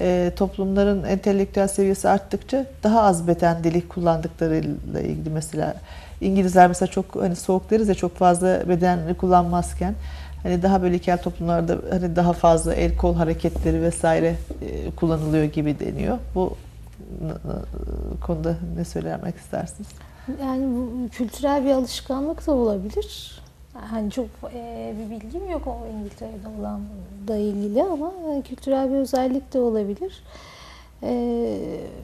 e, toplumların entelektüel seviyesi arttıkça daha az beden dili kullandıklarıyla ilgili mesela İngilizler mesela çok hani soğuk deriz ya çok fazla beden kullanmazken hani daha böyle ilkel toplumlarda hani daha fazla el kol hareketleri vesaire e, kullanılıyor gibi deniyor. Bu konuda ne söylemek istersiniz? Yani bu kültürel bir alışkanlık da olabilir. Hani çok e, bir bilgim yok o İngiltere'de olan da ilgili ama e, kültürel bir özellik de olabilir. E,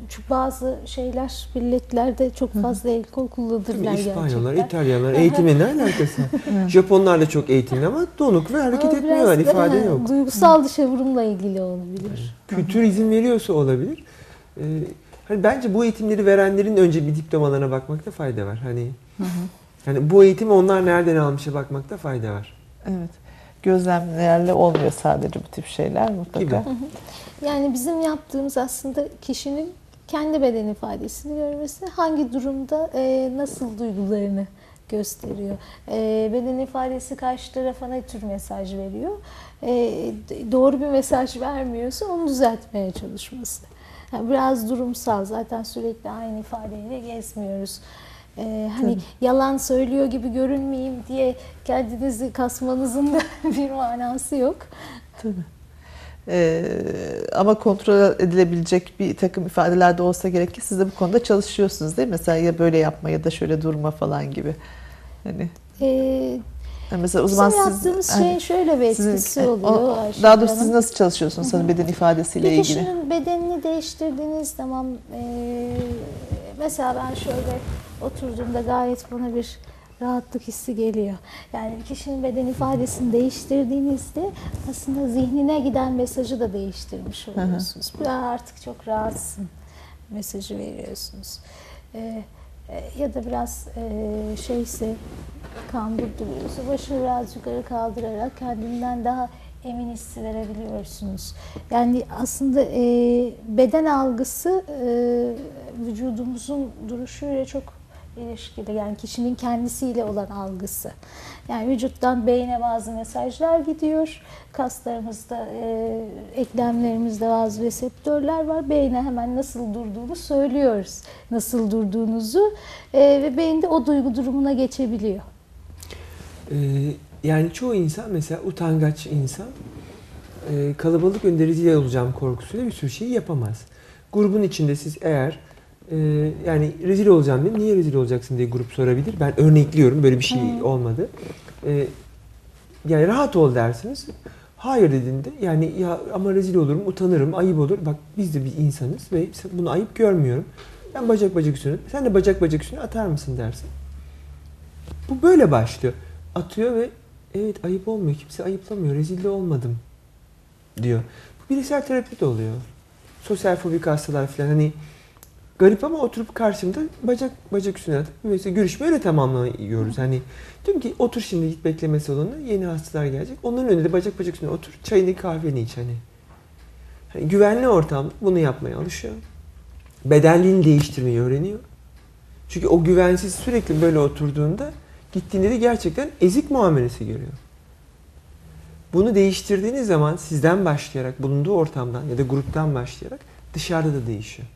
çünkü bazı şeyler, milletlerde çok fazla el kol kullanırlar İspanyollar, gerçekten. İtalyanlar eğitimle ne alakası? Japonlar da çok eğitimli ama donuk ve hareket Ama etmiyorlar, biraz da, ifade yok. Duygusal dışa vurumla ilgili olabilir. Kültür izin veriyorsa olabilir. Ee, hani bence bu eğitimleri verenlerin önce bir diplomalarına bakmakta fayda var. Hani yani bu eğitimi onlar nereden almışa bakmakta fayda var. Evet. Gözlemlerle olmuyor sadece bu tip şeyler mutlaka. Gibi. Yani bizim yaptığımız aslında kişinin kendi beden ifadesini görmesi, hangi durumda e, nasıl duygularını gösteriyor. E, beden ifadesi karşı tarafa ne tür mesaj veriyor. E, doğru bir mesaj vermiyorsa onu düzeltmeye çalışması. Yani biraz durumsal. Zaten sürekli aynı ifadeyle gezmiyoruz. Ee, hani yalan söylüyor gibi görünmeyeyim diye kendinizi kasmanızın da bir manası yok. Tabii. Ee, ama kontrol edilebilecek bir takım ifadeler de olsa gerek ki siz de bu konuda çalışıyorsunuz değil mi? Mesela ya böyle yapma ya da şöyle durma falan gibi. Hani Ee, mesela o bizim zaman siz yaptığımız hani şeyin şöyle bir sizin- etkisi e, oluyor. o- daha doğrusu siz nasıl çalışıyorsunuz hani beden ifadesiyle Bir ilgili? kişinin bedenini değiştirdiğiniz zaman e, mesela ben şöyle oturduğumda gayet bana bir rahatlık hissi geliyor. Yani bir kişinin beden ifadesini değiştirdiğinizde aslında zihnine giden mesajı da değiştirmiş oluyorsunuz. Bu artık çok rahatsın mesajı veriyorsunuz. E, e, ya da biraz e, şeyse kambur duruyorsa başını biraz yukarı kaldırarak kendinden daha emin hissedebiliyorsunuz. Yani aslında e, beden algısı e, vücudumuzun duruşuyla çok ilişkili. Yani kişinin kendisiyle olan algısı. Yani vücuttan beyne bazı mesajlar gidiyor. Kaslarımızda, e, eklemlerimizde bazı reseptörler var. Beyne hemen nasıl durduğunu söylüyoruz. Nasıl durduğunuzu e, ve beyin de o duygu durumuna geçebiliyor. Ee, yani çoğu insan mesela utangaç insan e, kalabalık rezil olacağım korkusuyla bir sürü şeyi yapamaz. Grubun içinde siz eğer e, yani rezil olacağım diye niye rezil olacaksın diye grup sorabilir. Ben örnekliyorum böyle bir şey Hmm. olmadı. E, yani rahat ol dersiniz. Hayır dediğinde yani ya ama rezil olurum, utanırım, ayıp olur. Bak biz de bir insanız ve bunu ayıp görmüyorum. Ben bacak bacak üstüne, sen de bacak bacak üstüne atar mısın dersin. Bu böyle başlıyor. Atıyor ve evet ayıp olmuyor. Kimse ayıplamıyor. Rezil de olmadım diyor. Bu bireysel terapi de oluyor. Sosyal fobik hastalar falan hani garip ama oturup karşımda bacak bacak üstüne atıp mesela görüşme öyle tamamlıyoruz. Hani diyorum ki otur şimdi git bekleme salonuna yeni hastalar gelecek. Onların önünde bacak bacak üstüne otur çayını kahveni iç hani. hani güvenli ortamda bunu yapmaya alışıyor. Bedenliğini değiştirmeyi öğreniyor. Çünkü o güvensiz sürekli böyle oturduğunda gittiğinde de gerçekten ezik muamelesi görüyor. Bunu değiştirdiğiniz zaman sizden başlayarak, bulunduğu ortamdan ya da gruptan başlayarak dışarıda da değişiyor.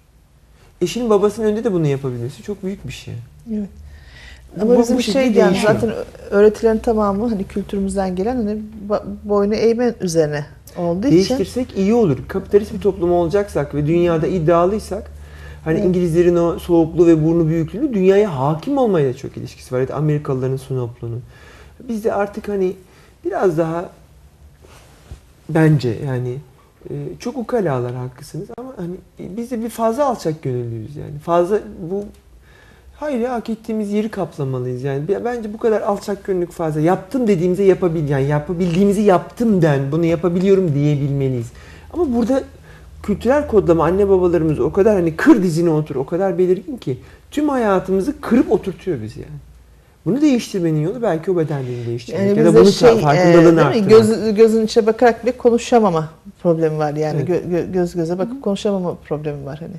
Eşinin babasının önünde de bunu yapabilmesi çok büyük bir şey. Evet. Bu- Ama bu bizim şekilde şey yani zaten öğretilerin tamamı hani kültürümüzden gelen hani boynu eğmen üzerine olduğu için Değiştirsek iyi olur. Kapitalist bir toplum olacaksak ve dünyada iddialıysak hani Evet. İngilizlerin o soğukluğu ve burnu büyüklüğünü dünyaya hakim olmayla çok ilişkisi var. Da Amerikalıların snobluğunun. Biz de artık hani biraz daha bence yani çok ukalalar haklısınız ama hani biz de bir fazla alçak gönüllüyüz yani. Fazla bu Hayır ya hak ettiğimiz yeri kaplamalıyız yani. Bence bu kadar alçak gönüllük fazla. Yaptım dediğimize yapabil yani yapabildiğimizi yaptım den. Bunu yapabiliyorum diyebilmeliyiz. Ama burada kültürel kodlama anne babalarımız o kadar hani kır dizine otur o kadar belirgin ki tüm hayatımızı kırıp oturtuyor bizi yani. Bunu değiştirmenin yolu belki o bedenliğini değiştirmek yani ya da bunun şey, farkındalığını e, arttırmak. Göz, gözün içine bakarak bile konuşamama problemi var yani Evet. Gö- gö- göz göze bakıp konuşamama problemi var hani.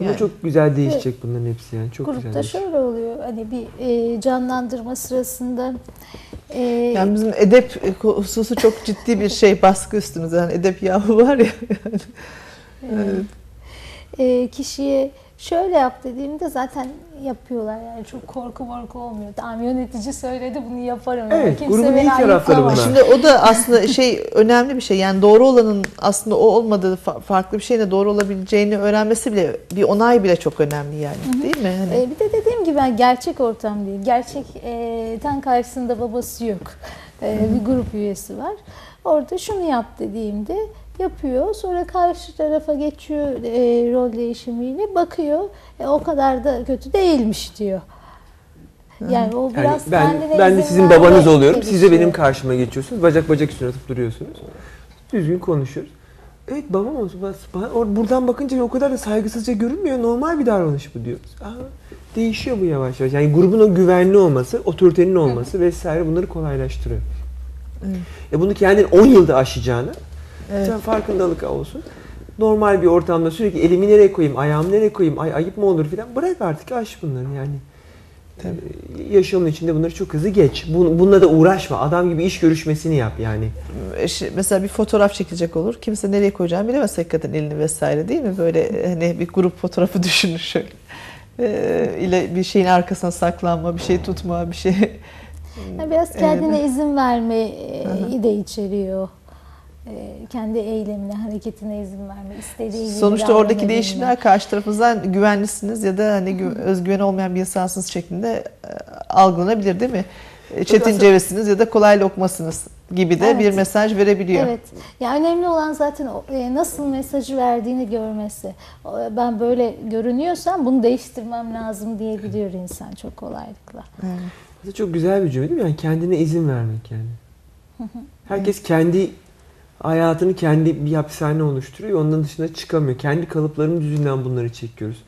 Ama Yani. çok güzel değişecek bunların hepsi yani. Çok güzel Grupta değişecek. şöyle oluyor hani bir e, canlandırma sırasında e, Yani bizim edep hususu çok ciddi bir şey baskı üstümüzde. Yani edep yahu var ya. Evet. e, kişiye şöyle yap dediğimde zaten yapıyorlar yani çok korku morku olmuyor. Tamam yönetici söyledi bunu yaparım. Evet, Kimse grubun iyi tarafları bunlar. Şimdi o da aslında şey önemli bir şey. Yani doğru olanın aslında o olmadığı fa- farklı bir şeyin de doğru olabileceğini öğrenmesi bile bir onay bile çok önemli yani. Değil mi? Hani E, bir de dediğim gibi ben gerçek ortam değil. Gerçek e, tan karşısında babası yok. E, bir grup üyesi var. Orada şunu yap dediğimde yapıyor. Sonra karşı tarafa geçiyor e, rol değişimiyle bakıyor. E, o kadar da kötü değilmiş diyor. Yani o Yani biraz ben kendine ben de izin sizin babanız oluyorum. Siz de benim karşıma geçiyorsunuz. Bacak bacak üstüne atıp duruyorsunuz. Düzgün konuşuyoruz. Evet babam olsun. Buradan bakınca o kadar da saygısızca görünmüyor. Normal bir davranış bu diyoruz. Aha, değişiyor bu yavaş yavaş. Yani grubun o güvenli olması, otoritenin olması vesaire bunları kolaylaştırıyor. Evet. E bunu kendin 10 yılda aşacağını evet. sen farkındalık olsun. Normal bir ortamda sürekli elimi nereye koyayım, ayağımı nereye koyayım, ay ayıp mı olur filan. Bırak artık aş bunları yani. Ee, Yaşamın içinde bunları çok hızlı geç. Bun- Bununla da uğraşma. Adam gibi iş görüşmesini yap yani. Mesela bir fotoğraf çekilecek olur. Kimse nereye koyacağını bilemez hakikaten elini vesaire değil mi? Böyle hani bir grup fotoğrafı düşünür şöyle. Ee, ile bir şeyin arkasına saklanma, bir şey tutma, bir şey. Yani biraz kendine Evet. izin vermeyi de içeriyor. Ee, Kendi eylemine, hareketine izin verme, istediği gibi Sonuçta oradaki değişimler karşı tarafınızdan güvenlisiniz ya da hani gü- özgüveni olmayan bir insansınız şeklinde e, algılanabilir değil mi? E, Çetin cevesiniz ya da kolay lokmasınız gibi de Evet. bir mesaj verebiliyor. Evet. Ya önemli olan zaten o- e, nasıl mesajı verdiğini görmesi. Ben böyle görünüyorsam bunu değiştirmem lazım diyebiliyor insan çok kolaylıkla. Evet. Aslında çok güzel bir cümle değil mi? Yani kendine izin vermek yani. Herkes kendi hayatını kendi bir hapishane oluşturuyor. Ondan dışına çıkamıyor. Kendi kalıplarımız yüzünden bunları çekiyoruz.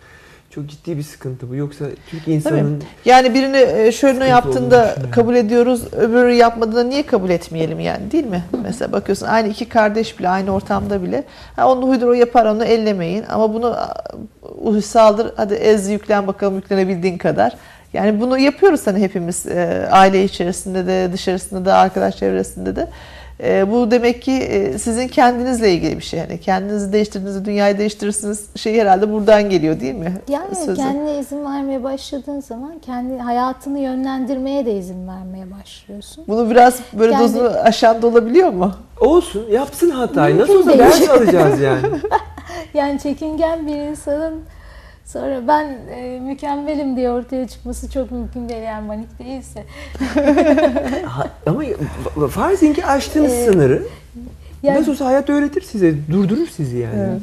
Çok ciddi bir sıkıntı bu. Yoksa Türk insanın Yani birini şöyle yaptığında kabul ediyoruz, öbürü yapmadığında niye kabul etmeyelim yani değil mi? Mesela bakıyorsun aynı iki kardeş bile aynı ortamda bile ha onu huydur o yapar onu ellemeyin ama bunu uysaldır hadi ez yüklen bakalım yüklenebildiğin kadar. Yani bunu yapıyoruz hani hepimiz e, aile içerisinde de dışarısında da arkadaş çevresinde de. E, bu demek ki e, sizin kendinizle ilgili bir şey. Yani kendinizi değiştirdiğinizde dünyayı değiştirirsiniz şey herhalde buradan geliyor değil mi? Yani Sözü. kendine izin vermeye başladığın zaman kendi hayatını yönlendirmeye de izin vermeye başlıyorsun. Bunu biraz böyle Yani- dozunu aşan da olabiliyor mu? olsun yapsın hatayı. Nasıl olsa ders alacağız yani. Yani çekingen bir insanın sonra ben e, mükemmelim diye ortaya çıkması çok mümkün değil yani manik değilse. Ama farzin ki aştığınız Ee, sınırı Yani nasıl olsa hayat öğretir size. Durdurur sizi yani. Evet.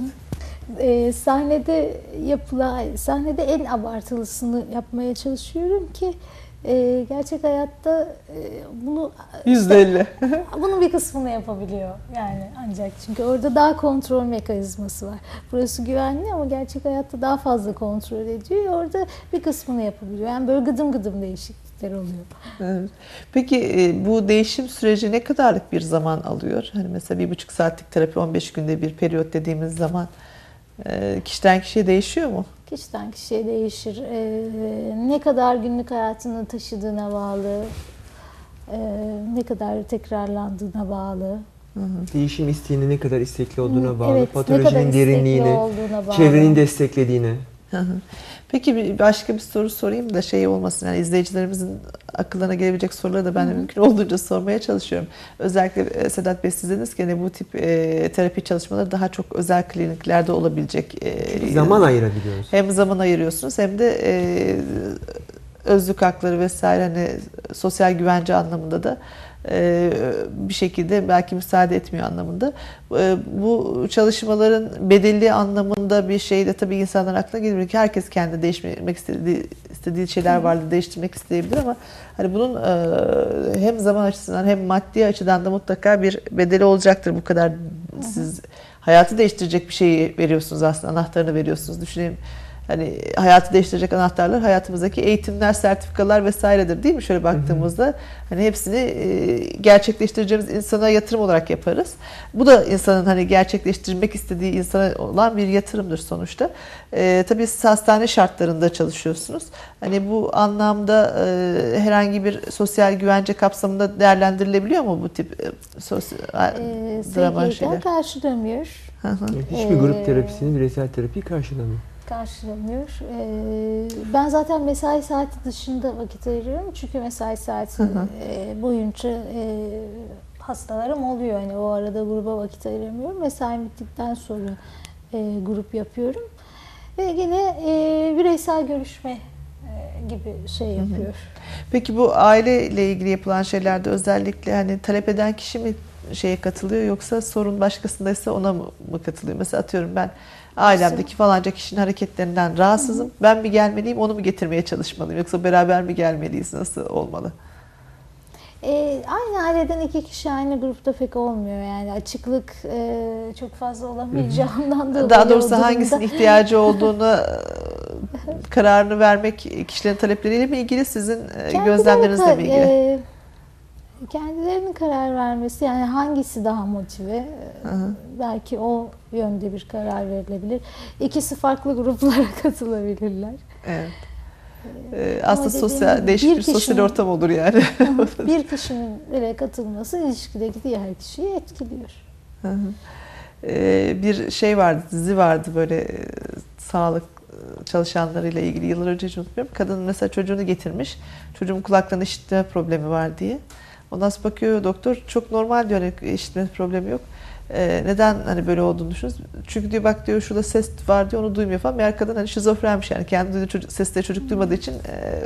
e, sahnede yapılan, sahnede en abartılısını yapmaya çalışıyorum ki e, gerçek hayatta e, bunu Yüzde elli. bunun bir kısmını yapabiliyor yani ancak çünkü orada daha kontrol mekanizması var. Burası güvenli ama gerçek hayatta daha fazla kontrol ediyor. Orada bir kısmını yapabiliyor. Yani böyle gıdım gıdım değişiklikler oluyor. Evet. Peki e, bu değişim süreci ne kadarlık bir zaman alıyor? Hani mesela bir buçuk saatlik terapi 15 günde bir periyot dediğimiz zaman e, kişiden kişiye değişiyor mu? Kişiden kişiye değişir. Ee, ne kadar günlük hayatını taşıdığına bağlı, ee, ne kadar tekrarlandığına bağlı. Değişim isteğine ne kadar istekli olduğuna bağlı. Evet, patolojinin derinliğine, çevrenin desteklediğine. Peki bir başka bir soru sorayım da şey olmasın yani izleyicilerimizin akıllarına gelebilecek soruları da ben de mümkün olduğunca sormaya çalışıyorum. Özellikle e, Sedat Bey siz dediniz ki hani bu tip e, terapi çalışmaları daha çok özel kliniklerde olabilecek. e, Zaman ayırabiliyoruz. hem zaman ayırıyorsunuz hem de e, özlük hakları vesaire hani sosyal güvence anlamında da bir şekilde belki müsaade etmiyor anlamında. E, bu çalışmaların bedelli anlamında bir şey de tabii insanların aklına geliyor ki herkes kendi değiştirmek istediği, istediği şeyler vardı değiştirmek isteyebilir ama hani bunun e, hem zaman açısından hem maddi açıdan da mutlaka bir bedeli olacaktır bu kadar siz hayatı değiştirecek bir şeyi veriyorsunuz aslında anahtarını veriyorsunuz. Düşünelim hani hayatı değiştirecek anahtarlar hayatımızdaki eğitimler, sertifikalar vesairedir değil mi? Şöyle baktığımızda hani hepsini e, gerçekleştireceğimiz insana yatırım olarak yaparız. Bu da insanın hani gerçekleştirmek istediği insana olan bir yatırımdır sonuçta. E, tabii siz hastane şartlarında çalışıyorsunuz. Hani bu anlamda e, herhangi bir sosyal güvence kapsamında değerlendirilebiliyor mu bu tip e, sosyal Ee, drama şeyler? karşılamıyor. Hiçbir grup Ee, terapisini, bireysel terapiyi karşılamıyor. Karşılamıyor. Ee, ben zaten mesai saati dışında vakit ayırıyorum. Çünkü mesai saati Hı hı. e, boyunca e, hastalarım oluyor. Hani o arada gruba vakit ayıramıyorum. Mesai bittikten sonra e, grup yapıyorum. Ve yine e, bireysel görüşme e, gibi şey yapıyor. Peki bu aile ile ilgili yapılan şeylerde özellikle hani talep eden kişi mi şeye katılıyor yoksa sorun başkasındaysa ona mı mı katılıyor? Mesela atıyorum ben ailemdeki falanca kişinin hareketlerinden rahatsızım. Ben mi gelmeliyim, onu mu getirmeye çalışmalıyım yoksa beraber mi gelmeliyiz? Nasıl olmalı? E, aynı aileden iki kişi aynı grupta pek olmuyor yani açıklık e, çok fazla olamayacağından dolayı Daha doğrusu durumda- hangisinin ihtiyacı olduğunu e, kararını vermek kişilerin talepleriyle mi ilgili, sizin e, Kendileri gözlemlerinizle mi ilgili? e, kendilerinin karar vermesi yani hangisi daha motive hı. belki o yönde bir karar verilebilir. İkisi farklı gruplara katılabilirler. Evet. Ee, Ama aslında sosyal değişik bir bir sosyal kişinin- ortam olur yani. bir kişinin bile katılması ilişkideki diğer kişiyi etkiliyor. Hı hı. Ee, bir şey vardı, dizi vardı böyle e, sağlık e, çalışanlarıyla ilgili yıllar önce hiç unutmuyorum. Kadın mesela çocuğunu getirmiş. Çocuğun kulaklarında işitme problemi var diye. Ondan sonra bakıyor doktor çok normal diyor hani işitme problemi yok. Ee, neden hani böyle olduğunu düşünüyorsunuz? Çünkü diyor bak diyor şurada ses var diyor onu duymuyor falan. Meğer kadın hani şizofrenmiş yani kendi duyduğu çocuk, sesleri çocuk duymadığı için e,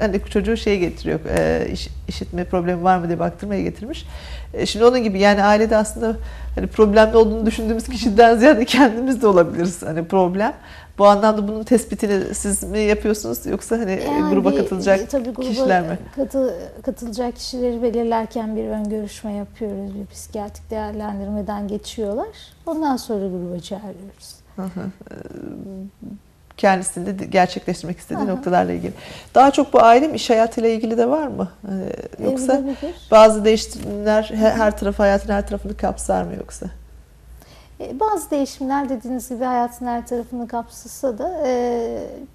hani çocuğu şeye getiriyor. E, iş- işitme problemi var mı diye baktırmaya getirmiş. E, şimdi onun gibi yani ailede aslında hani problemli olduğunu düşündüğümüz kişiden ziyade kendimiz de olabiliriz hani problem. Bu anlamda bunun tespitini siz mi yapıyorsunuz yoksa hani Yani gruba katılacak tabii gruba kişiler mi? katı- katılacak kişileri belirlerken bir ön görüşme yapıyoruz. Bir psikiyatrik değerlendirmeden geçiyorlar. Ondan sonra gruba çağırıyoruz. Hı hı. Ee, kendisinde de gerçekleştirmek istediği hı. noktalarla ilgili. Daha çok bu aile mi iş hayatıyla ilgili de var mı? Ee, Yoksa Evrilebilir. bazı değişimler her, her tarafı hayatın her tarafını kapsar mı yoksa? E, Bazı değişimler dediğiniz gibi hayatın her tarafını kapsasa da e,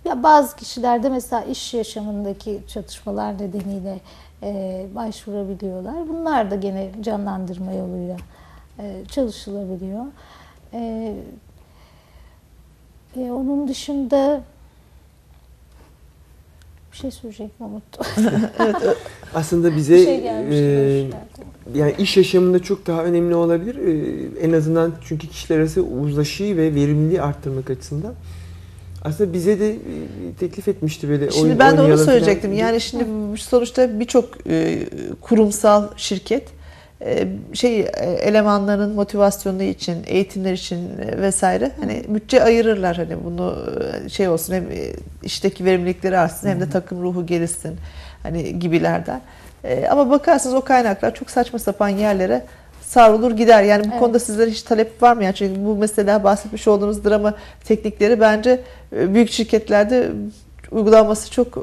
ya bazı kişilerde mesela iş yaşamındaki çatışmalar nedeniyle e, başvurabiliyorlar. Bunlar da gene canlandırma yoluyla e, çalışılabiliyor. E, e, onun dışında bir şey söyleyecektim unuttum. Aslında Bir bize şey gelmişti. e, başına. yani iş yaşamında çok daha önemli olabilir. E, en azından çünkü kişiler arası uzlaşıyı ve verimliliği arttırmak açısından. Aslında bize de e, teklif etmişti böyle Şimdi oyun ben de onu söyleyecektim. falan. Yani şimdi sonuçta birçok e, kurumsal şirket şey e, elemanların motivasyonu için, eğitimler için e, vesaire hani bütçe ayırırlar hani bunu e, şey olsun hem e, işteki verimlilikleri artsın hem de takım ruhu gelişsin hani gibilerden. E, Ama bakarsınız o kaynaklar çok saçma sapan yerlere savrulur gider. Yani bu Evet. konuda sizlere hiç talep var mı? Yani çünkü bu mesela bahsetmiş olduğunuz drama teknikleri bence e, büyük şirketlerde uygulanması çok e,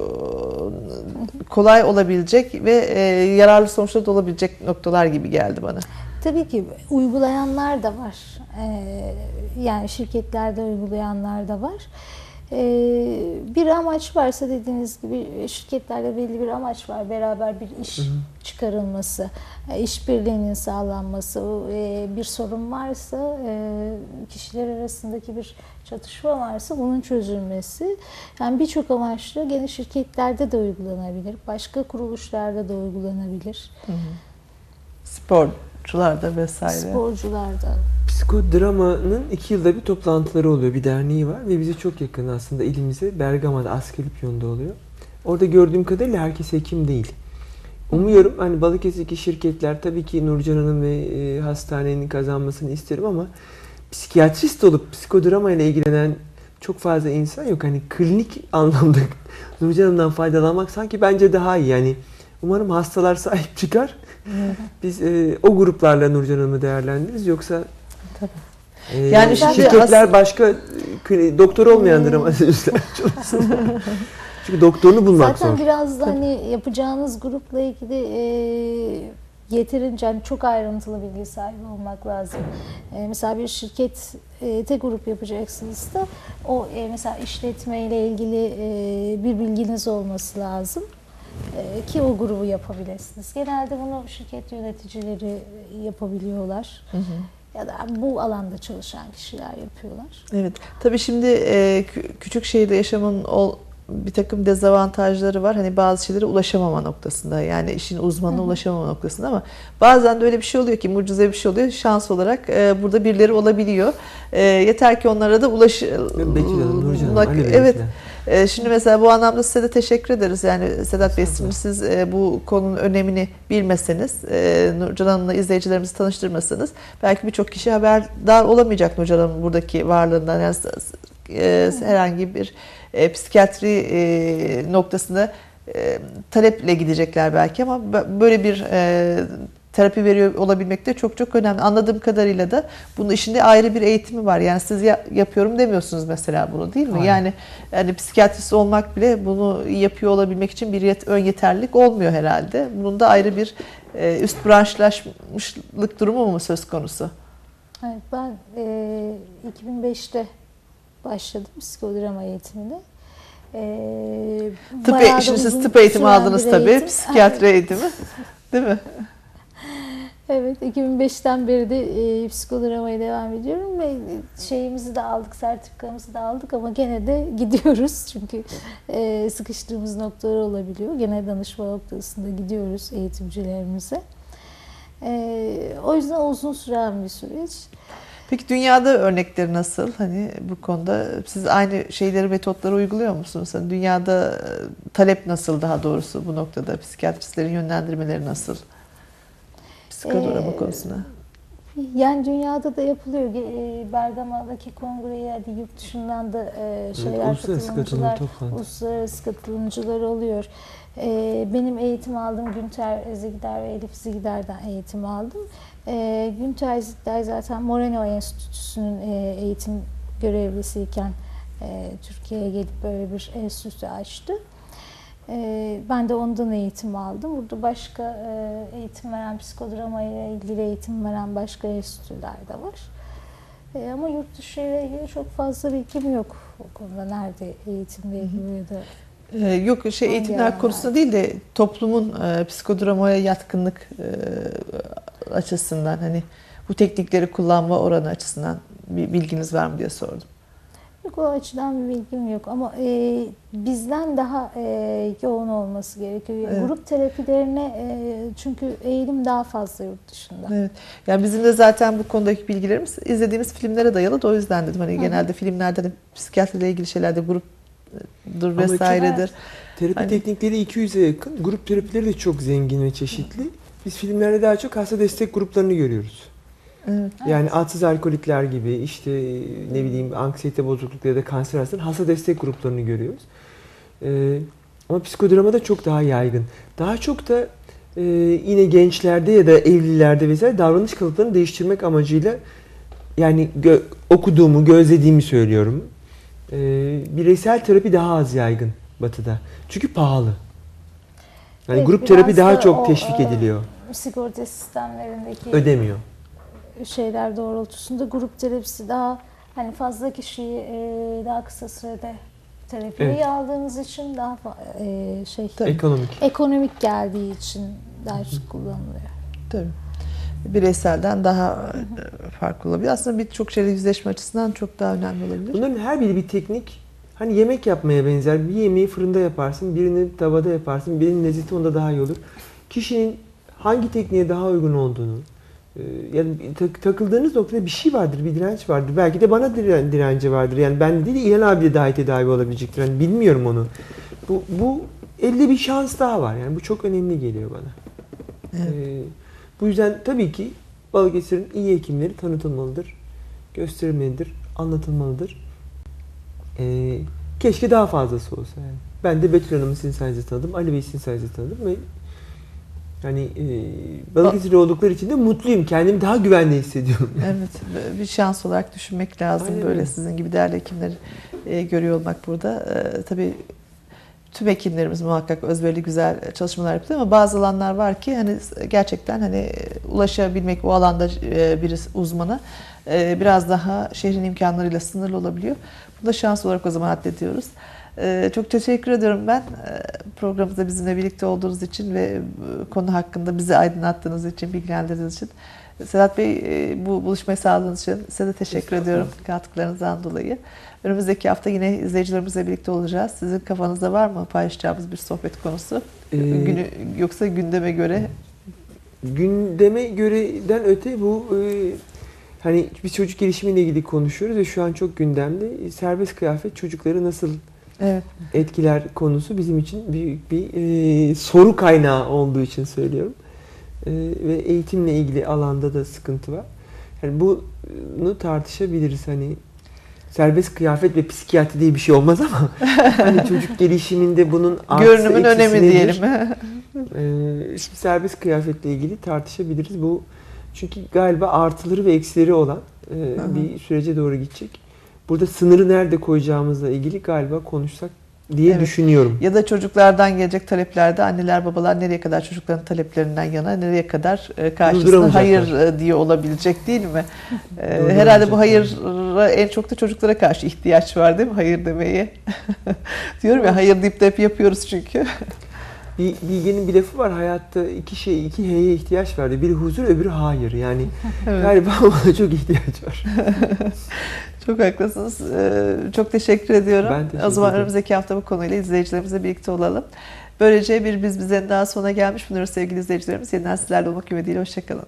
kolay olabilecek ve e, yararlı sonuçlar da olabilecek noktalar gibi geldi bana. Tabii ki uygulayanlar da var. Ee, yani şirketlerde uygulayanlar da var. Ee, bir amaç varsa dediğiniz gibi şirketlerde belli bir amaç var. Beraber bir iş çıkarılması, e, işbirliğinin sağlanması, e, bir sorun varsa, e, kişiler arasındaki bir çatışma varsa bunun çözülmesi. Yani birçok amaçlı gene şirketlerde de uygulanabilir, başka kuruluşlarda da uygulanabilir, Sporcularda vesaire. sporcularda. Psikodramanın iki yılda bir toplantıları oluyor. Bir derneği var ve bize çok yakın aslında ilimize. Bergama'da Askelipyon'da oluyor. Orada gördüğüm kadarıyla herkes hekim değil. Umuyorum hani Balıkesir'deki şirketler tabii ki Nurcan Hanım ve e, hastanenin kazanmasını isterim ama psikiyatrist olup psikodrama ile ilgilenen çok fazla insan yok. Hani klinik anlamda Nurcan Hanım'dan faydalanmak sanki bence daha iyi. Yani umarım hastalar sahip çıkar. Biz e, o gruplarla Nurcan Hanım'ı değerlendiririz. Yoksa Tabii. e, Yani şimdi şirketler başka doktor olmayan Hmm. dramatüristler çalışsın. Çünkü doktorunu bulmak Zaten zor. biraz da hani yapacağınız grupla ilgili e, yeterince hani çok ayrıntılı bilgi sahibi olmak lazım. E, mesela bir şirket e, tek grup yapacaksınız da o e, mesela işletme ile ilgili e, bir bilginiz olması lazım. E, ki o grubu yapabilirsiniz. Genelde bunu şirket yöneticileri yapabiliyorlar. Ya da bu alanda çalışan kişiler yapıyorlar. Evet. Tabii şimdi e, kü- küçük şehirde yaşamın ol, bir takım dezavantajları var. Hani bazı şeylere ulaşamama noktasında. Yani işin uzmanına ulaşamama noktasında ama bazen de öyle bir şey oluyor ki mucize bir şey oluyor. Şans olarak e, burada birileri olabiliyor. E, yeter ki onlara da ulaş... Hanım, Nurcan Bey Evet. falan. E, Şimdi mesela bu anlamda size de teşekkür ederiz. Yani Sedat Bey şimdi siz e, bu konunun önemini bilmeseniz, e, Nurcan Hanım'la izleyicilerimizi tanıştırmasanız belki birçok kişi haberdar olamayacak Nurcan Hanım'ın buradaki varlığından. Yani e, herhangi bir e, psikiyatri e, noktasında e, taleple gidecekler belki ama böyle bir e, terapi veriyor olabilmek de çok çok önemli. Anladığım kadarıyla da bunun işinde ayrı bir eğitimi var. Yani siz ya- yapıyorum demiyorsunuz mesela bunu değil mi? Hayır. Yani yani psikiyatrist olmak bile bunu yapıyor olabilmek için bir yet, ön yeterlilik olmuyor herhalde. Bunun da ayrı bir e, üst branşlaşmışlık durumu mu söz konusu? Evet, ben e, 2005'te başladım psikodrama eğitimine. E, Tıp, da şimdi siz tıp eğitimi aldınız tabii. eğitim. Psikiyatri eğitimi. Değil mi? Evet, 2005'ten beri de e, psikodramaya devam ediyorum ve şeyimizi de aldık, sertifikamızı da aldık ama gene de gidiyoruz çünkü e, sıkıştığımız noktalar olabiliyor. Gene danışma noktasında gidiyoruz eğitimcilerimize. E, o yüzden uzun süren bir süreç. Peki dünyada örnekleri nasıl? Hani bu konuda siz aynı şeyleri, metotları uyguluyor musunuz? Hani dünyada e, talep nasıl daha doğrusu bu noktada? Psikiyatristlerin yönlendirmeleri nasıl? Psikodrama Ee, konusuna. Yani dünyada da yapılıyor. E, Bergama'daki kongreye hadi yurt dışından da e, şeyler uluslararası katılım katılımcılar, uluslararası katılımcılar oluyor. E, benim eğitim aldığım Günter Zigider ve Elif Zigider'den eğitim aldım. Günter Zigider zaten Moreno Enstitüsü'nün eğitim görevlisiyken Türkiye'ye gelip böyle bir enstitü açtı. E, ben de ondan eğitim aldım. Burada başka e, eğitim veren, psikodrama ile ilgili eğitim veren başka enstitüler de var. E, ama yurt dışı ile ilgili çok fazla bilgim yok. O konuda nerede eğitim veriliyor ya da Ee, yok şey eğitimler konusunda değil de toplumun e, psikodramaya yatkınlık e, açısından hani bu teknikleri kullanma oranı açısından bir bilginiz var mı diye sordum. Yok o açıdan bir bilgim yok ama e, bizden daha e, yoğun olması gerekiyor. Evet. Grup terapilerine e, çünkü eğilim daha fazla yurt dışında. Evet. Yani bizim de zaten bu konudaki bilgilerimiz izlediğimiz filmlere dayalı da o yüzden dedim. Hani Hı genelde filmlerde de psikiyatriyle ilgili şeylerde gruptur Ama çok- vesairedir. Terapi Hani- teknikleri 200'e yakın. Grup terapileri de çok zengin ve çeşitli. Biz filmlerde daha çok hasta destek gruplarını görüyoruz. Evet. Yani atsız alkolikler gibi işte ne bileyim anksiyete bozuklukları ya da kanser hastaları hasta destek gruplarını görüyoruz. Ee, ama psikodramada da çok daha yaygın. Daha çok da e, yine gençlerde ya da evlilerde vesaire davranış kalıplarını değiştirmek amacıyla yani gö- okuduğumu, gözlediğimi söylüyorum. Ee, bireysel terapi daha az yaygın batıda. Çünkü pahalı. Yani Evet, grup terapi daha da çok o, teşvik e, ediliyor. Sigorta sistemlerindeki Ödemiyor. Şeyler doğrultusunda grup terapisi daha hani fazla kişiyi e, daha kısa sürede terapiye Evet. aldığınız için daha e, şey Tabii. Ekonomik. ekonomik geldiği için daha çok kullanılıyor. Tabii. Bireyselden daha e, farklı olabilir. Aslında birçok şeyle yüzleşme açısından çok daha önemli olabilir. Bunların her biri bir teknik. Hani yemek yapmaya benzer. Bir yemeği fırında yaparsın, birini tavada yaparsın, birinin lezzeti onda daha iyi olur. Kişinin hangi tekniğe daha uygun olduğunu, yani tak- takıldığınız noktada bir şey vardır, bir direnç vardır. Belki de bana diren, direnci vardır. Yani ben değil de İlhan abi de daha iyi tedavi olabilecektir. Yani bilmiyorum onu. Bu, bu elde bir şans daha var. Yani bu çok önemli geliyor bana. Evet. Ee, bu yüzden tabii ki Balıkesir'in iyi hekimleri tanıtılmalıdır, gösterilmelidir, anlatılmalıdır. Ee, keşke daha fazlası olsa yani. Ben de Betül Hanım'ı sizin sayenizde tanıdım, Ali Bey'i sizin sayenizde tanıdım ve yani e, Balıkesir'de oldukları için de mutluyum. Kendimi daha güvende hissediyorum. Evet, bir şans olarak düşünmek lazım. Aynen Böyle öyle. sizin gibi değerli hekimleri e, görüyor olmak burada. E, tabii tüm hekimlerimiz muhakkak özverili güzel çalışmalar yapıyor ama bazı alanlar var ki hani gerçekten hani ulaşabilmek o alanda e, bir uzmana e, biraz daha şehrin imkanlarıyla sınırlı olabiliyor. Bunu da şans olarak o zaman addediyoruz. E, Çok teşekkür ediyorum ben e, programımızda bizimle birlikte olduğunuz için ve e, konu hakkında bizi aydınlattığınız için, bilgilendirdiğiniz için. Sedat Bey e, bu buluşmayı sağladığınız için size de teşekkür ediyorum katkılarınızdan dolayı. Önümüzdeki hafta yine izleyicilerimizle birlikte olacağız. Sizin kafanızda var mı paylaşacağımız bir sohbet konusu? Ee, Günü, yoksa gündeme göre gündeme göreden öte bu e, hani biz çocuk gelişimiyle ilgili konuşuyoruz ve şu an çok gündemde serbest kıyafet çocukları nasıl evet, etkiler konusu bizim için büyük bir e, soru kaynağı olduğu için söylüyorum. E, ve eğitimle ilgili alanda da sıkıntı var. Yani bunu tartışabiliriz hani serbest kıyafet ve psikiyatri diye bir şey olmaz ama hani çocuk gelişiminde bunun artısı görünümün önemi nedir? diyelim. Ee, şimdi serbest kıyafetle ilgili tartışabiliriz. Bu çünkü galiba artıları ve eksileri olan e, bir sürece doğru gidecek. Burada sınırı nerede koyacağımızla ilgili galiba konuşsak diye Evet. düşünüyorum. Ya da çocuklardan gelecek taleplerde anneler babalar nereye kadar çocukların taleplerinden yana, nereye kadar e, karşısında hayır e, diye olabilecek değil mi? E. Herhalde bu hayıra en çok da çocuklara karşı ihtiyaç var değil mi? Hayır demeye. Diyorum ya hayır deyip de hep yapıyoruz çünkü. Bir bilgenin bir lafı var hayatta iki şey, iki H'ye ihtiyaç vardı. Biri huzur, öbürü hayır. Yani Evet. galiba ona çok ihtiyaç var. Çok haklısınız. Ee, Çok teşekkür ediyorum. Ben teşekkür o zaman önümüzdeki hafta bu konuyla izleyicilerimizle birlikte olalım. Böylece bir biz bizenin daha sona gelmiş bulunuyoruz sevgili izleyicilerimiz. Yeniden sizlerle olmak ümidiyle. Hoşçakalın.